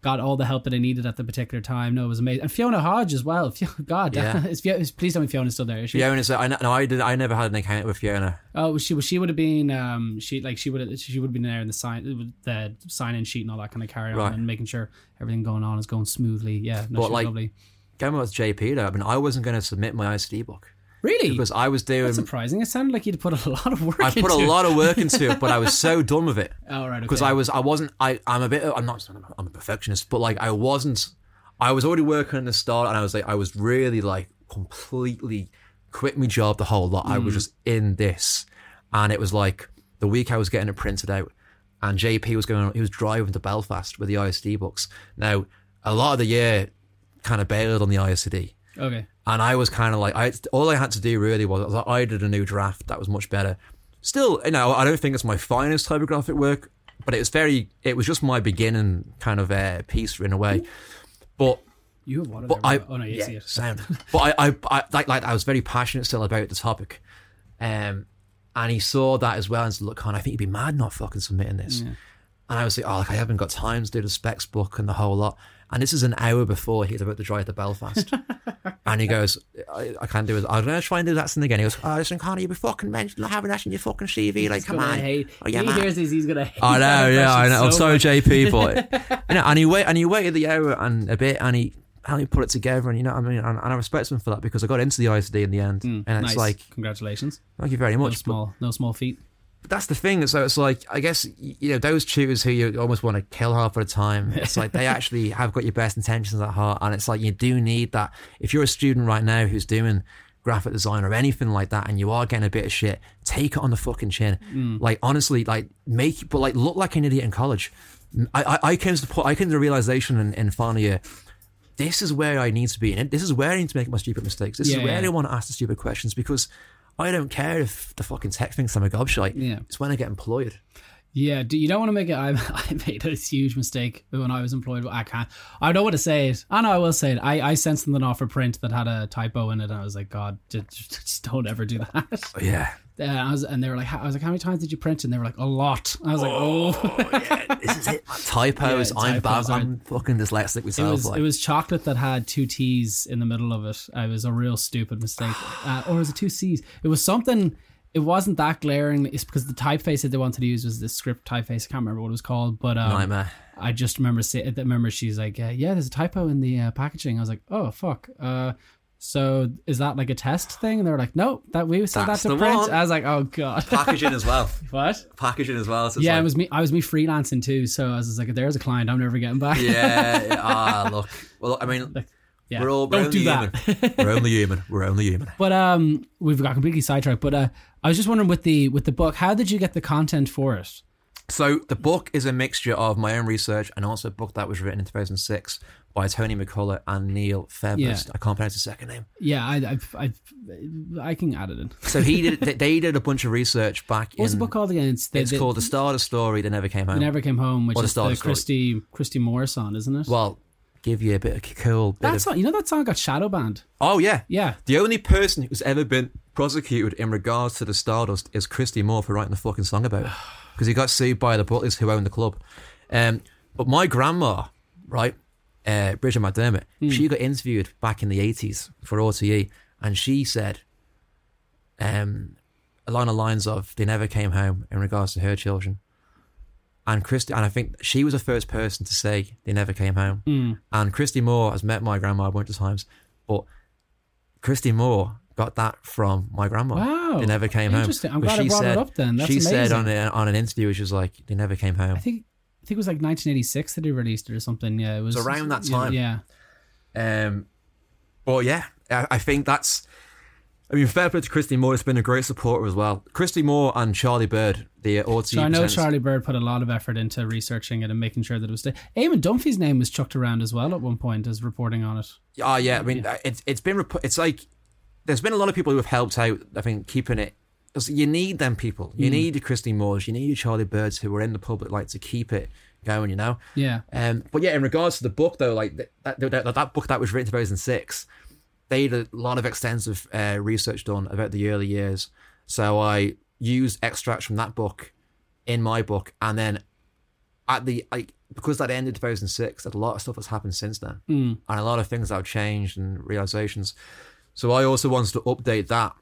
got all the help that I needed at the particular time. No, it was amazing. And Fiona Hodge as well. God, Yeah. is Fio- please tell me Fiona's still there. Is she? Fiona said, "I know, no, I did. I never had an encounter with Fiona. Oh, she she would have been um she like she would have she would have been there in the sign the sign in sheet and all that kind of carry on Right. and making sure everything going on is going smoothly. Yeah, no, But, like, lovely. Going with JP though, I mean, I wasn't going to submit my ISTD book Really, because I was doing. that's surprising. It sounded like you'd put a lot of work. I put a it. lot of work into it, but I was so done with it. Oh right, because okay. I was I wasn't I I'm a bit I'm not I'm a perfectionist but like I wasn't I was already working on the start and I was like I was really like completely quit my job the whole lot I was Mm. just in this and it was like the week I was getting it printed out and JP was going he was driving to Belfast with the ISTD books now a lot of the year kind of bailed on the ISTD okay. and I was kind of like, I all I had to do really was, was I did a new draft that was much better. Still, you know, I don't think it's my finest typographic work, but it was very, it was just my beginning kind of uh, piece in a way. But You have one but. I, oh no, you yeah, see it. sound. but I, I, I, like, like I was very passionate still about the topic, um, and he saw that as well and said, "Look, Con, I think you'd be mad not fucking submitting this." And I was like, "Oh, like I haven't got time to do the specs book and the whole lot." And this is an hour before he's about to drive to Belfast, and he goes, "I, I can't do it. I'm gonna try and do that thing again." He goes, "Oh, listen, Conor, you be fucking mentioned having that in your fucking CV. Like, come on." hate. Oh, yeah, he man. hears this, he's gonna hate. I know, yeah, I know. I'm sorry, much. JP, boy. you know, and he wait and he waited the hour and a bit, and he and he put it together, and you know, what I mean, and, and I respect him for that because I got into the ISTD in the end, hmm, and it's Nice. like, congratulations. thank you very No much. But, small, no small feat. But that's the thing. So it's like, I guess you know, those tutors who you almost want to kill half of the time. It's like they actually have got your best intentions at heart, and it's like you do need that. If you're a student right now who's doing graphic design or anything like that and you are getting a bit of shit take it on the fucking chin mm. like honestly like make but like look like an idiot in college I, I, I came to the point I came to the realization in, in final year this is where I need to be and this is where I need to make my stupid mistakes this Yeah, is where yeah. I want to ask the stupid questions because I don't care if the fucking tech thinks I'm a gobshite Yeah. it's when I get employed Yeah, do you don't want to make it? I, I made a huge mistake when I was employed. I can't. I don't want to say it. I know I will say it. I, I sent something off for print that had a typo in it, and I was like, God, just, just don't ever do that. Oh, yeah Uh, I was, and they were like, I was like, how many times did you print? And they were like, a lot. I was like, oh. yeah, this is it. Typos. Yeah, I'm bad. typos are- I'm fucking dyslexic It myself. was like. it was chocolate that had two T's in the middle of it. It was a real stupid mistake, uh, or was it two C's? It was something. It wasn't that glaring. It's because the typeface that they wanted to use was this script typeface. I can't remember what it was called, but um, Nightmare. I just remember say, I remember she's like, uh, yeah, there's a typo in the uh, packaging. I was like, oh fuck. Uh, so is that like a test thing? And they were like, no, that we said That's that to print. one. I was like, oh god, Packaging as well. what? Packaging as well. So Yeah, like, it was me. I was me freelancing too. So I was like, there's a client I'm never getting back. Yeah. Ah, look. Well, I mean, Yeah, we're all we're don't only do human. that. we're only human. We're only human. But um, we've got completely sidetracked. But uh, I was just wondering with the with the book, how did you get the content for it? So the book is a mixture of my own research and also a book that was written in 2006 by Tony McCullagh and Neil Febus. Yeah. I can't pronounce his second name. Yeah, I I I, I can add it in. So he did. they- They did a bunch of research back What's in. the book called again? It's, the, It's the, called The Stardust Story That Never Came Home. They Never Came Home, which Or The is Start the. Christy Christy Moore song, isn't it? well, give you a bit of cool. Bit that of, song, you know that song got shadow banned. oh yeah, Yeah, The only person who's ever been prosecuted in regards to the Stardust is Christy Moore for writing the fucking song about it. Because he got sued by the Butterlys who own the club. Um, but my grandma, right, uh, Bridget McDermott, she got interviewed back in the 80s for RTE and she said um, along the lines of, they never came home in regards to her children. And Christy, and I think she was the first person to say they never came home. And Christy Moore has met my grandma a bunch of times, but Christy Moore got that from my grandma. Wow. they never came home. Interesting. I'm But glad I she brought it said- up then. That's she said on a, on an interview, she was like, "They never came home." I think I think it was like 1986 that he released it or something. Yeah, it was around that yeah, time. Yeah, Um, but yeah, I, I think that's I mean, fair play to Christy Moore. It's been a great supporter as well. Christy Moore and Charlie Bird, the OT. So I know. Charlie Bird put a lot of effort into researching it and making sure that it was. Sta- Eamon Dunphy's name was chucked around as well at one point as reporting on it. Oh yeah, I mean, it's it's been rep- it's like there's been a lot of people who have helped out. I think keeping it. 'Cause You need them people. You need your Christy Moores. You need your Charlie Birds who are in the public light to keep it going. You know. Yeah. Um, but yeah, in regards to the book though, like that that, that, that book that was written in 2006, they had a lot of extensive uh, research done about the early years. So I used extracts from that book in my book, and then at the like because that ended 2006, there's a lot of stuff that's happened since then, Mm. and a lot of things that have changed and realizations. So I also wanted to update that,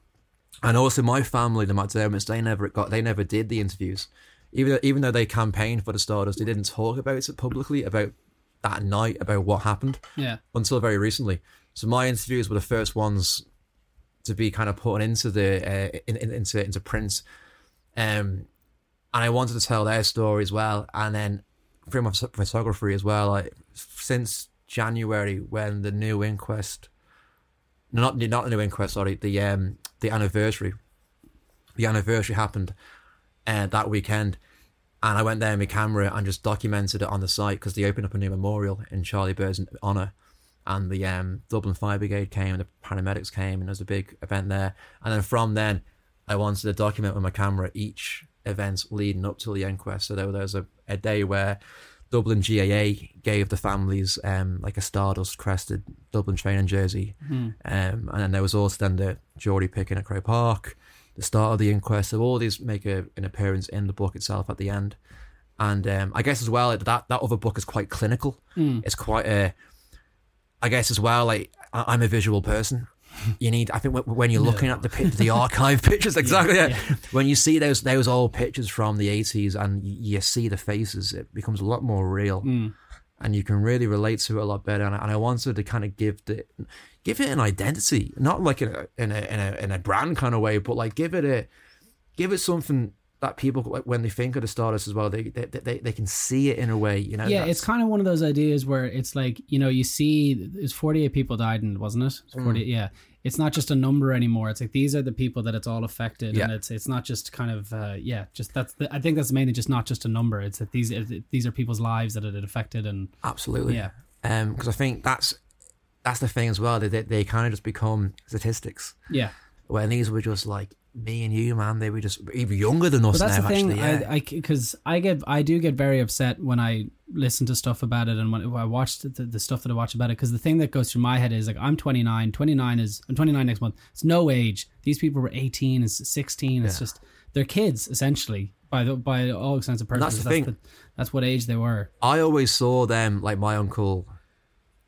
and also my family, the McDermotts, they never got, they never did the interviews, even though, even though they campaigned for the Stardust, they didn't talk about it publicly about that night about what happened Yeah. until very recently. So my interviews were the first ones to be kind of put into the uh, in, in, into into print, um, and I wanted to tell their story as well. And then through my photography as well, like since January when the new inquest, not not the new inquest, sorry, the um the anniversary, the anniversary happened, uh, that weekend. And I went there with my camera and just documented it on the site because they opened up a new memorial in Charlie Bird's honour and the um, Dublin Fire Brigade came, and the paramedics came, and there was a big event there. And then from then, I wanted to document with my camera each event leading up to the inquest. So there, was a, a day where Dublin GAA gave the families um, like a Stardust crested Dublin training jersey, um, and then there was also then the Geordie picking at Croke Park, the start of the inquest. So all these make a, an appearance in the book itself at the end. And um, I guess as well that that other book is quite clinical. It's quite a I guess as well, like I- I'm a visual person. You need, I think, when- you're looking at the the archive pictures, exactly. yeah. When you see those those old pictures from the 80s and you see the faces, it becomes a lot more real, hmm. and you can really relate to it a lot better. And I, and I wanted to kind of give the give it an identity, not like in a in a in a, in a brand kind of way, but like give it a give it something that people when they think of the Stardust as well, they they, they they can see it in a way. You know, Yeah, it's kind of one of those ideas where it's like you know you see it's forty eight people died and wasn't it? Mm. Yeah, it's not just a number anymore. It's like these are the people that it's all affected, and it's it's not just kind of uh, yeah, just that's the, I think that's mainly just not just a number. It's that these these are people's lives that it affected, and Absolutely. Yeah. Um, because I think that's that's the thing as well. They they, they kind of just become statistics. yeah. When these were just like me and you, man. They were just even younger than us But that's now. the thing. actually, yeah. I because I, get I do get very upset when I listen to stuff about it and when I watch the, the stuff that I watch about it. Because the thing that goes through my head is like I'm 29. 29 is I'm 29 next month. It's no age. These people were 18. It's 16. It's Yeah. just they're kids essentially by the by all extents of purpose. that's the thing. that's what age they were. I always saw them like my uncle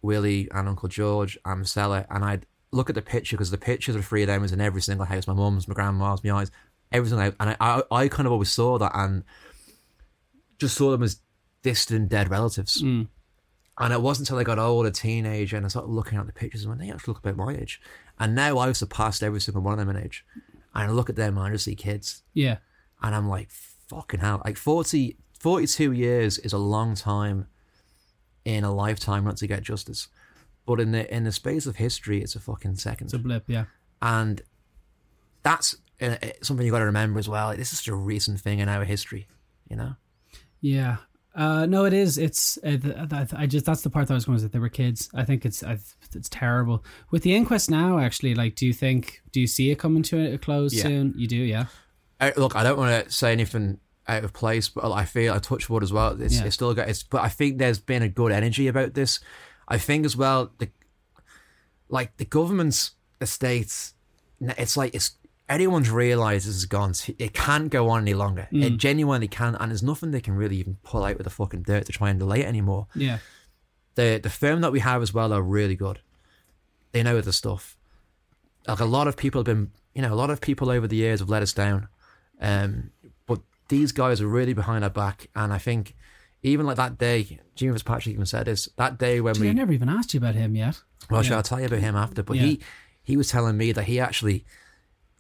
Willie and Uncle George and Marcella, and I'd look at the picture because the pictures of three of them is in every single house. My mum's, my grandma's, my aunt's—everything. And I, I, I kind of always saw that and just saw them as distant dead relatives. Mm. And it wasn't until I got older, teenager, and I started looking at the pictures and went, they actually look about my age. And now I've surpassed every single one of them in age. And I look at them and I just see kids. Yeah. And I'm like, fucking hell. Like 40, 42 years is a long time in a lifetime not to get justice. But in the in the space of history, it's a fucking second. It's a blip. Yeah. and that's uh, uh, something you got to remember as well. Like, this is just a recent thing in our history, you know? Yeah. Uh, no, it is. It's. Uh, I just that's the part that I was going to say. They were kids. I think it's. I, it's terrible with the inquest now. Actually, like, do you think? Do you see it coming to a close Yeah. soon? You do, yeah. Uh, look, I don't want to say anything out of place, but I feel I touch wood as well. It's, Yeah. it's still got. It's, but I think there's been a good energy about this. I think as well, the like the government's estates. It's like it's anyone's realised this is gone. It can't go on any longer. It genuinely can, and there's nothing they can really even pull out with the fucking dirt to try and delay it anymore. Yeah. The the firm that we have as well are really good. They know the stuff. Like a lot of people have been, you know, a lot of people over the years have let us down. Um, but these guys are really behind our back, and I think even like that day, Jimmy Fitzpatrick even said this. That day when we I never even asked you about him yet. well, Yeah. shall I tell you about him after? But Yeah. he he was telling me that he actually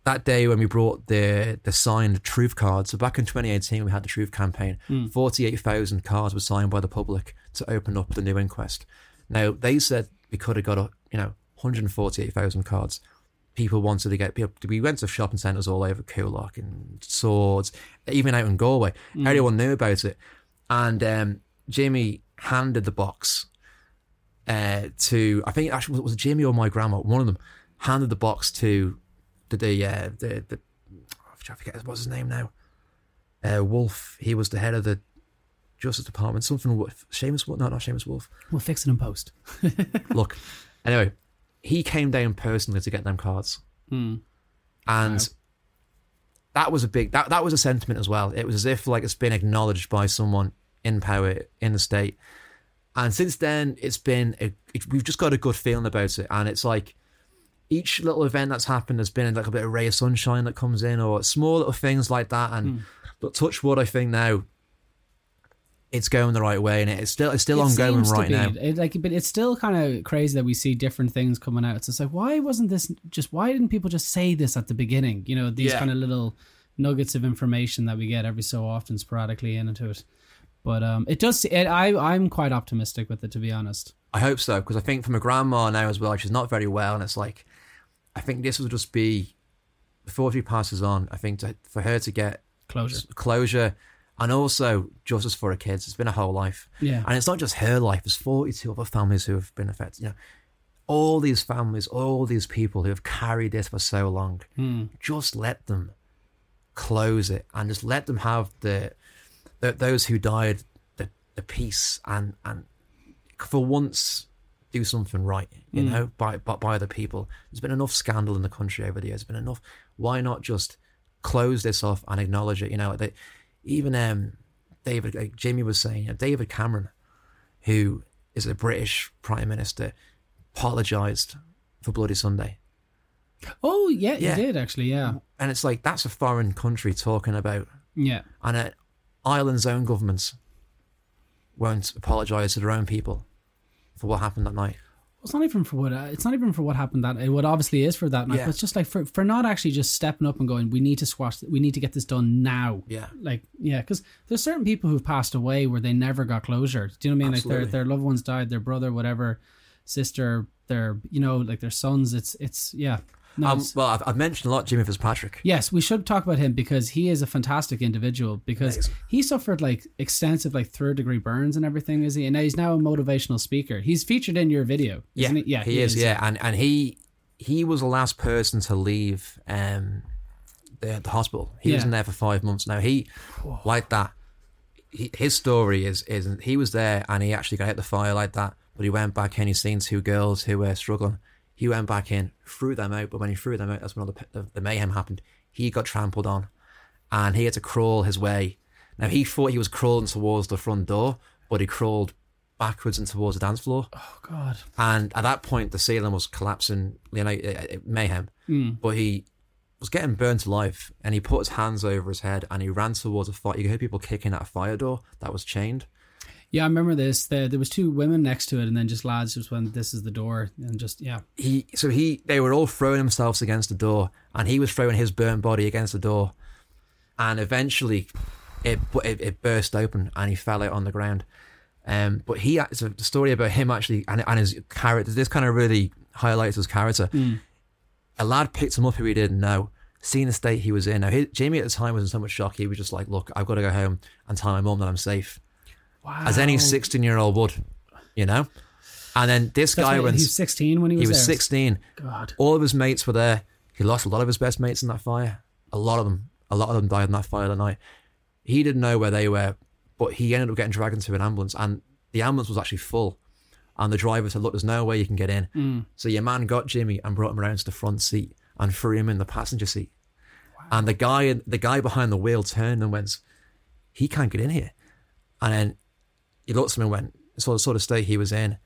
that day when we brought the the signed truth cards. So back in 2018, we had the truth campaign. Hmm. 48,000 cards were signed by the public to open up the new inquest. Now they said we could have got a, you know 148,000 cards. people wanted to get people. We went to shopping centres all over Coolock and Swords, even out in Galway. Everyone knew about it, and um, Jimmy handed the box uh, to I think actually was it Jimmy or my grandma? One of them handed the box to the the uh, the, the I forget what's his name now. Uh, Wolf. He was the head of the Justice Department. Something Wolf. Seamus Wolf. No, not Seamus Wolf. We'll fix it in post. Look, anyway, he came down personally to get them cards, Hmm. and Wow. That was a big that that was a sentiment as well. It was as if like it's been acknowledged by someone in power in the state, and since then it's been a, it, we've just got a good feeling about it, and it's like each little event that's happened has been like a bit of ray of sunshine that comes in, or small little things like that, and hmm. but touch wood, I think now. It's going the right way, and it's still it's still It ongoing right now. It, like, but it's still kind of crazy that we see different things coming out. So It's like, why wasn't this just? Why didn't people just say this at the beginning? You know, these Yeah. kind of little nuggets of information that we get every so often, sporadically into it. But um, it does. It, I I'm quite optimistic with it, to be honest. I hope so because I think for my grandma now as well, she's not very well, and it's like I think this will just be before she passes on. I think to, for her to get Closure. closure and also justice for her kids. It's been a whole life, Yeah. and it's not just her life. There's 42 other families who have been affected. You know, all these families, all these people who have carried this for so long. Hmm. Just let them close it and just let them have the, the those who died the, the peace and and for once do something right you Mm. know by, by by the people there's been enough scandal in the country over the years there's been enough why not just close this off and acknowledge it you know like they, even um david like jamie was saying you know, david cameron who is a british prime minister apologized for bloody sunday Oh yeah, Yeah. it did actually. Yeah. and it's like that's a foreign country talking about Yeah. and uh, Ireland's own governments won't apologise to their own people for what happened that night. It's not even for what uh, it's not even for what happened that what obviously is for that night. Yeah. But it's just like for for not actually just stepping up and going, we need to squash, we need to get this done now. Yeah. Like yeah, because there's certain people who've passed away where they never got closure. Do you know what I mean? Like their their loved ones died, their brother, whatever, sister, their you know like their sons. It's it's yeah. No, Um, well, I've, I've mentioned a lot Jimmy Fitzpatrick. Yes, we should talk about him because he is a fantastic individual because Amazing. he suffered like extensive like third degree burns and everything, is he? And now he's now a motivational speaker. He's featured in your video, Yeah, isn't he? Yeah, he, is, Yeah, and and he he was the last person to leave um the, the hospital. He was Yeah. in there for five months. Now he like that. He, his story is is he was there and he actually got out the fire like that, but he went back and He seen two girls who were struggling. He went back in, threw them out, but when he threw them out, that's when all the, the, the mayhem happened. He got trampled on, and he had to crawl his way. Now he thought he was crawling towards the front door, but he crawled backwards and towards the dance floor. Oh God. And at that point, the ceiling was collapsing, you know, it, uh, mayhem. Mm. But he was getting burnt alive, and he put his hands over his head and he ran towards a fire. You could hear people kicking at a fire door that was chained. Yeah, I remember this. There, there was two women next to it, and then just lads just went, "This is the door," and just yeah. He so he they were all throwing themselves against the door, and he was throwing his burnt body against the door, and eventually, it it, it burst open and he fell out on the ground. Um, but he it's a story about him actually and, and his character. This kind of really highlights his character. a lad picked him up who he didn't know, seeing the state he was in. Now, he, Jamie at the time was in so much shock. He was just like, "Look, I've got to go home and tell my mum that I'm safe," Wow. as any 16 year old would, you know. And then this That's guy went. He was sixteen when he was. He was there. 16. God. All of his mates were there. He lost a lot of his best mates in that fire. A lot of them. A lot of them died in that fire that night. He didn't know where they were, but he ended up getting dragged into an ambulance, and the ambulance was actually full. And the driver said, "Look, there's no way you can get in." Mm. So your man got Jimmy and brought him around to the front seat and threw him in the passenger seat. And the guy, the guy behind the wheel turned and went, "He can't get in here." And then he looked at him and went, "Sort the sort of state he was in."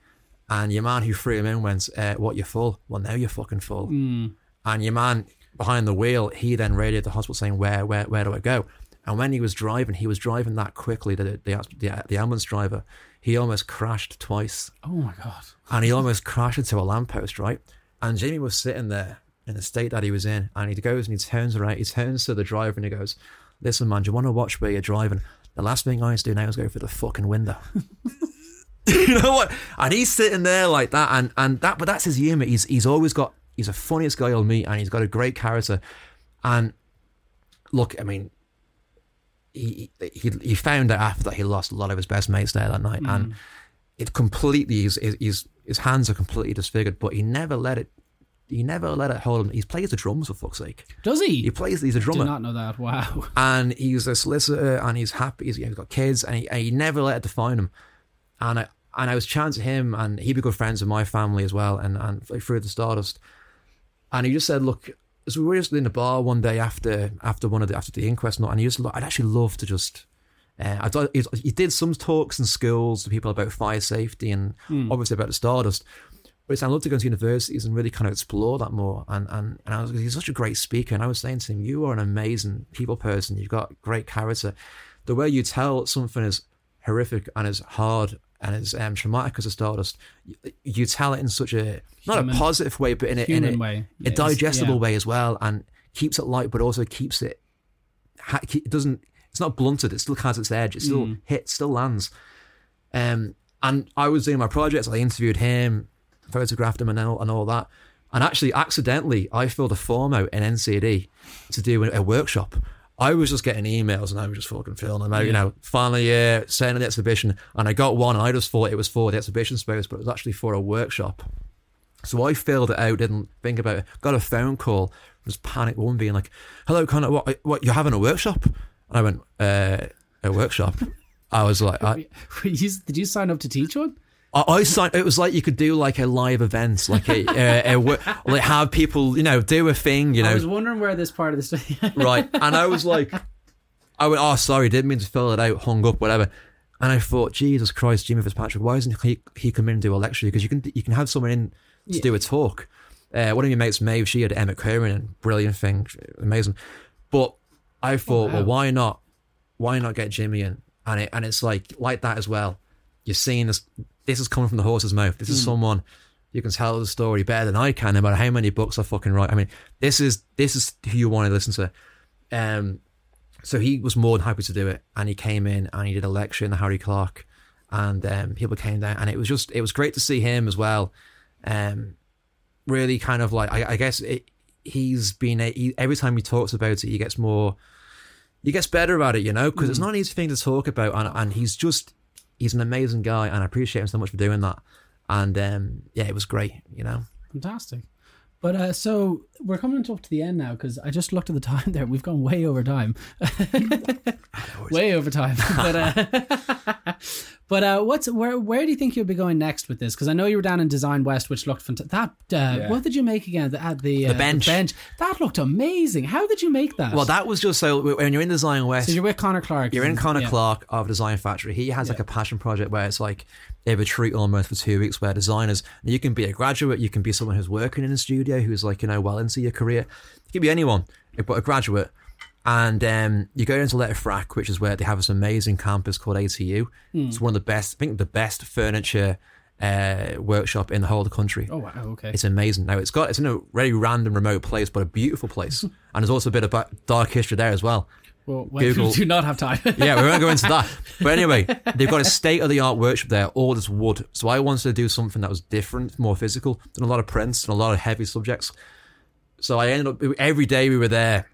And your man who threw him in went, uh, "What? You're full? Well, now you're fucking full." Mm. And your man behind the wheel, he then radioed the hospital saying, "Where, where, where do I go?" And when he was driving, he was driving that quickly. The the, the, the ambulance driver, he almost crashed twice, Oh my God. and he almost crashed into a lamppost. Right, and Jamie was sitting there in the state that he was in, and he goes and he turns around, he turns to the driver and he goes, "Listen, man, do you want to watch where you're driving? The last thing I need to do now is go through the fucking window." you know what? And he's sitting there like that, and and that, but that's his humor. He's he's always got he's the funniest guy you'll meet, and he's got a great character. And look, I mean, he he he found out after that he lost a lot of his best mates there that night, and mm. it completely his his his hands are completely disfigured. But he never let it. He never let it hold him. He plays the drums for fuck's sake. Does he? He plays. He's a Did drummer not know that. Wow. and he's a solicitor and he's happy he's, he's got kids and he, and he never let it define him and I and I was chatting to him and he'd be good friends with my family as well and and through the Stardust and he just said look so we were just in the bar one day after after one of the after the inquest and he just I'd actually love to just uh, I thought he, he did some talks in schools to people about fire safety and obviously about the Stardust it's, I'd love to go to universities and really kind of explore that more. And, and, and I was, he's such a great speaker. And I was saying to him, you are an amazing people person. You've got great character. The way you tell something is horrific and is hard and is um, traumatic as a Stardust, you, you tell it in such a, not Human- a positive way, but in a, in a, way. a digestible yeah. way as well. And keeps it light, but also keeps it, it doesn't, it's not blunted. It still has its edge. It still Mm. hits, still lands. Um, and I was doing my projects. I interviewed him, photographed him, and all, and all that. And actually, accidentally, I filled a form out in NCAD to do a, workshop. I was just getting emails, and I was just fucking filling them out. You know, final year, sending the exhibition, and I got one, and I just thought it was for the exhibition space, but it was actually for a workshop. So I filled it out, didn't think about it. Got a phone call, was panicked woman being like, "Hello, Conor, what? What? You're having a workshop?" And I went, uh, "A workshop." I was like, I, you- Did you sign up to teach one? I, I signed. It was like you could do like a live event, like a, a, a, like have people, you know, do a thing, you know. I was wondering where this part of the story. right? And I was like, I went, oh, sorry, didn't mean to fill it out, hung up, whatever. And I thought, Jesus Christ, Jimmy Fitzpatrick, why doesn't he, he come in and do a lecture? Because you can you can have someone in to Yeah. do a talk. Uh, one of your mates, Maeve, she had Emma Curran, and brilliant thing, amazing. But I thought, wow. well, why not? Why not get Jimmy in? And it and it's like like that as well. You're seeing this. This is coming from the horse's mouth. This is someone you can tell the story better than I can, no matter how many books I fucking write. I mean, this is this is who you want to listen to. Um, so he was more than happy to do it, and he came in and he did a lecture in the Harry Clarke, and um, people came down, and it was just it was great to see him as well. Um, really kind of like I, I guess it, he's been a, he, every time he talks about it, he gets more, he gets better about it, you know, because it's not an easy thing to talk about, and and he's just he's an amazing guy, and I appreciate him so much for doing that. And um, yeah, it was great, you know. Fantastic. But uh, so we're coming up to the end now because I just looked at the time there. We've gone way over time. way over time. but uh, but uh, what's where where do you think you'll be going next with this? Because I know you were down in Design West, which looked fantastic. That uh, what did you make again? The, uh, the, uh, bench. bench that looked amazing. How did you make that? Well, that was just so when you're in Design West, so you're with Connor Clark. You're in Connor Yeah. Clark of Design Factory. He has like a passion project where it's like a retreat almost for two weeks where designers, you can be a graduate, you can be someone who's working in a studio who's like, you know, well into your career. You can be anyone, but a graduate. And um, you go into Letterfrack, which is where they have this amazing campus called ATU. Hmm. It's one of the best, I think the best furniture uh, workshop in the whole of the country. Oh wow. Okay. It's amazing. Now it's got it's in a very random, remote place, but a beautiful place, and there's also a bit of dark history there as well. Well, Google- do not have time. Yeah, we won't go into that. But anyway, they've got a state of the art workshop there, all this wood. So I wanted to do something that was different, more physical, than a lot of prints and a lot of heavy subjects. So I ended up every day we were there.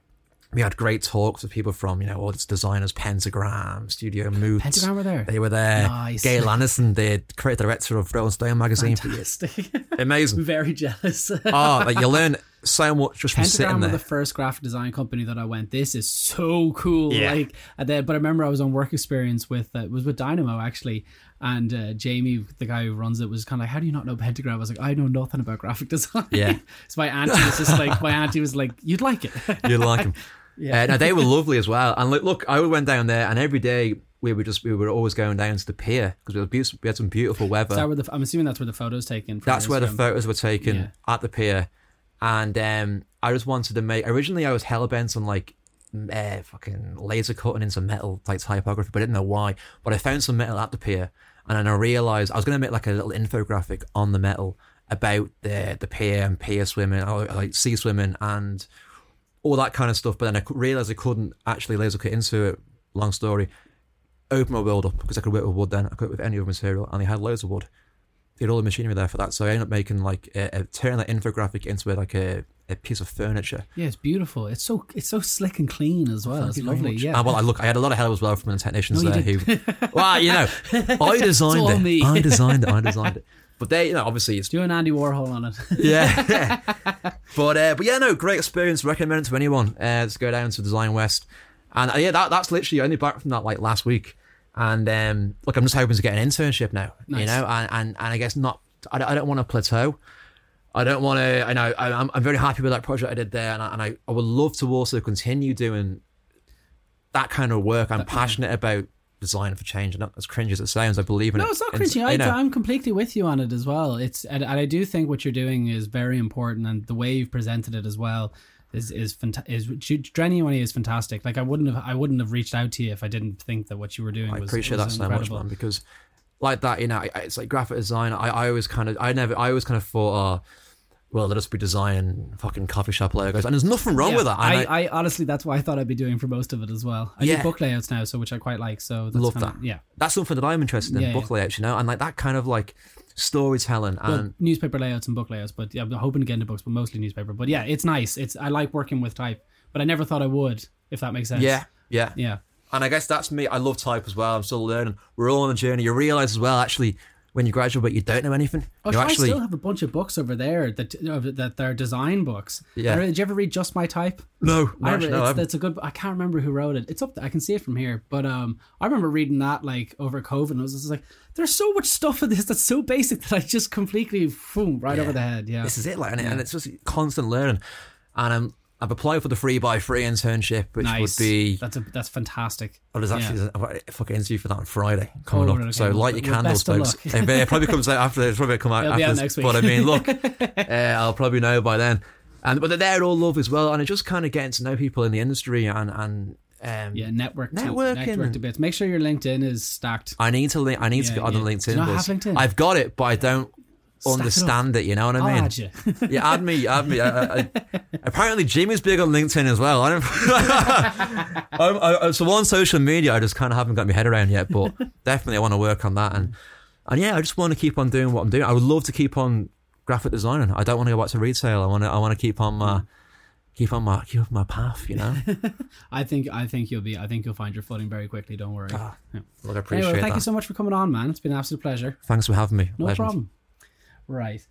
We had great talks with people from, you know, all these designers, Pentagram, Studio Moods. Pentagram were there? They were there. Nice. Gail Anderson, the creative director of Rolling Stone magazine. Fantastic. Amazing. Very jealous. Oh, like you learn so much just Pentagram were the first graphic design company that I went. This is so cool. Yeah. Like, and then, but I remember I was on work experience with uh, it was with Dynamo actually, and uh, Jamie, the guy who runs it, was kind of like, "How do you not know Pentagram?" I was like, "I know nothing about graphic design." Yeah. so my auntie was just like, my auntie was like, "You'd like it." You'd like them. Yeah. Uh, no, they were lovely as well. And look, look, I went down there, and every day we were just we were always going down to the pier because we, we had some beautiful weather. Is that where the, I'm assuming that's where the photos taken. From That's where the photos were taken Yeah. at the pier, and um, I just wanted to make. Originally, I was hell bent on like uh, fucking laser cutting into metal like typography, but I didn't know why. But I found some metal at the pier, and then I realized I was going to make like a little infographic on the metal about the the pier and pier swimming, or like sea swimming, and all that kind of stuff. But then I realized I couldn't actually laser cut into it. Long story. Open my world up because I could work with wood then. I could work with any other material, and they had loads of wood. Did all the machinery there for that. So I ended up making like a, a turning that infographic into like a, a piece of furniture. Yeah, it's beautiful. It's so it's so slick and clean as well. it's lovely. Yeah. Ah, well, I look, I had a lot of help as well from the technicians No, there who, well, you know, I designed it. me. I designed it. I designed it. But they, you know, obviously it's Do an Andy Warhol on it. yeah. but uh, but yeah, no, great experience. Recommend it to anyone. Uh, to go down to Design West, and uh, yeah, that that's literally only back from that like last week. And um, look, I'm just hoping to get an internship now. You know, and, and and I guess not. I don't, I don't want to plateau. I don't want to. I know I, I'm I'm very happy with that project I did there, and I, and I, I would love to also continue doing that kind of work. I'm passionate about design for change, and as cringe as it sounds, I believe in it. No, it's not cringy. I, I'm completely with you on it as well. It's and I do think what you're doing is very important, and the way you've presented it as well is is fanta- is genuinely is fantastic. Like I wouldn't have I wouldn't have reached out to you if I didn't think that what you were doing I was appreciate was that so much, incredible. man, because like that, you know, it's like graphic design. I, I always kind of, I never, I always kind of thought, oh, well, let us be designing fucking coffee shop logos, and there's nothing wrong Yeah, with that. And I, I, honestly, that's what I thought I'd be doing for most of it as well. I Yeah. do book layouts now, so which I quite like. So that's Love kinda, that. Yeah, that's something that I'm interested in, Yeah, book layouts, you know, and like that kind of like storytelling well, and newspaper layouts and book layouts, but yeah, I'm hoping to get into books, but mostly newspaper. But yeah, it's nice. It's I like working with type, but I never thought I would, if that makes sense. yeah, yeah, yeah. And I guess that's me. I love type as well. I'm still learning. We're all on a journey. You realize as well, actually, when you graduate, but you don't know anything. Oh, you actually, I still have a bunch of books over there that that they're design books. Yeah. Did you ever read Just My Type? no, I no, no, I it's, haven't. it's a good. I can't remember who wrote it. It's up. There. I can see it from here. But um, I remember reading that like over COVID, and I was just like, "There's so much stuff in this that's so basic that I just completely boom right Yeah. over the head." Yeah, This is it, like, and, it- and it's just constant learning. And um, I've applied for the free by free internship, which nice. would be that's a that's fantastic. Oh, there's actually Yeah. A fucking interview for that on Friday coming Oh, up. okay. So light your candles, folks. It, probably comes out after. It's probably come out It'll after. out this, next week. But I mean, look, uh, I'll probably know by then. And but they're all love as well, and it just kind of getting to know people in the industry and and um, Yeah, network to, Networking. network to bits. Make sure your LinkedIn is stacked. I need to link. I need to Yeah, get on the yeah. LinkedIn. Do you not have LinkedIn? I've got it, but I don't Stack it up. Understand it, You know what I mean? add you. Yeah, add me, add me. I, I, apparently, Jimmy's big on LinkedIn as well. I don't. I'm, I, so on social media, I just kind of haven't got my head around yet, but definitely I want to work on that. And and yeah, I just want to keep on doing what I'm doing. I would love to keep on graphic designing. I don't want to go back to retail. I want to. I want to keep on my keep on my keep on my path. You know. I think I think you'll be. I think you'll find your footing very quickly. Don't worry. Ah, Yeah. Look, I appreciate Anyway, thank that. you so much for coming on, man. It's been an absolute pleasure. Thanks for having me. No Legend. problem. Right.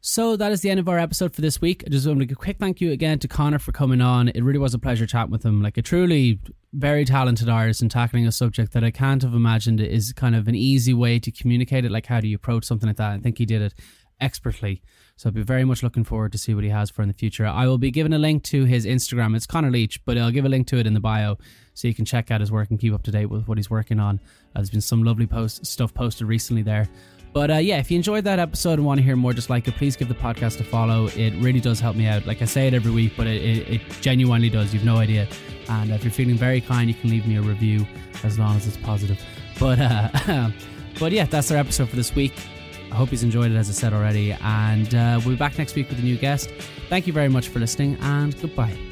So that is the end of our episode for this week. I just want to give a quick thank you again to Conor for coming on. It really was a pleasure chatting with him. Like a truly very talented artist and tackling a subject that I can't have imagined is kind of an easy way to communicate it. Like how do you approach something like that? I think he did it expertly. So I'll be very much looking forward to see what he has for in the future. I will be giving a link to his Instagram. It's Conor Leech, but I'll give a link to it in the bio so you can check out his work and keep up to date with what he's working on. Uh, there's been some lovely post stuff posted recently there. But uh, yeah, if you enjoyed that episode and want to hear more just like it, please give the podcast a follow. It really does help me out. Like I say it every week, but it, it, it genuinely does. You've no idea. And if you're feeling very kind, you can leave me a review as long as it's positive. But uh, but yeah, that's our episode for this week. I hope you've enjoyed it, as I said already. And uh, we'll be back next week with a new guest. Thank you very much for listening, and goodbye.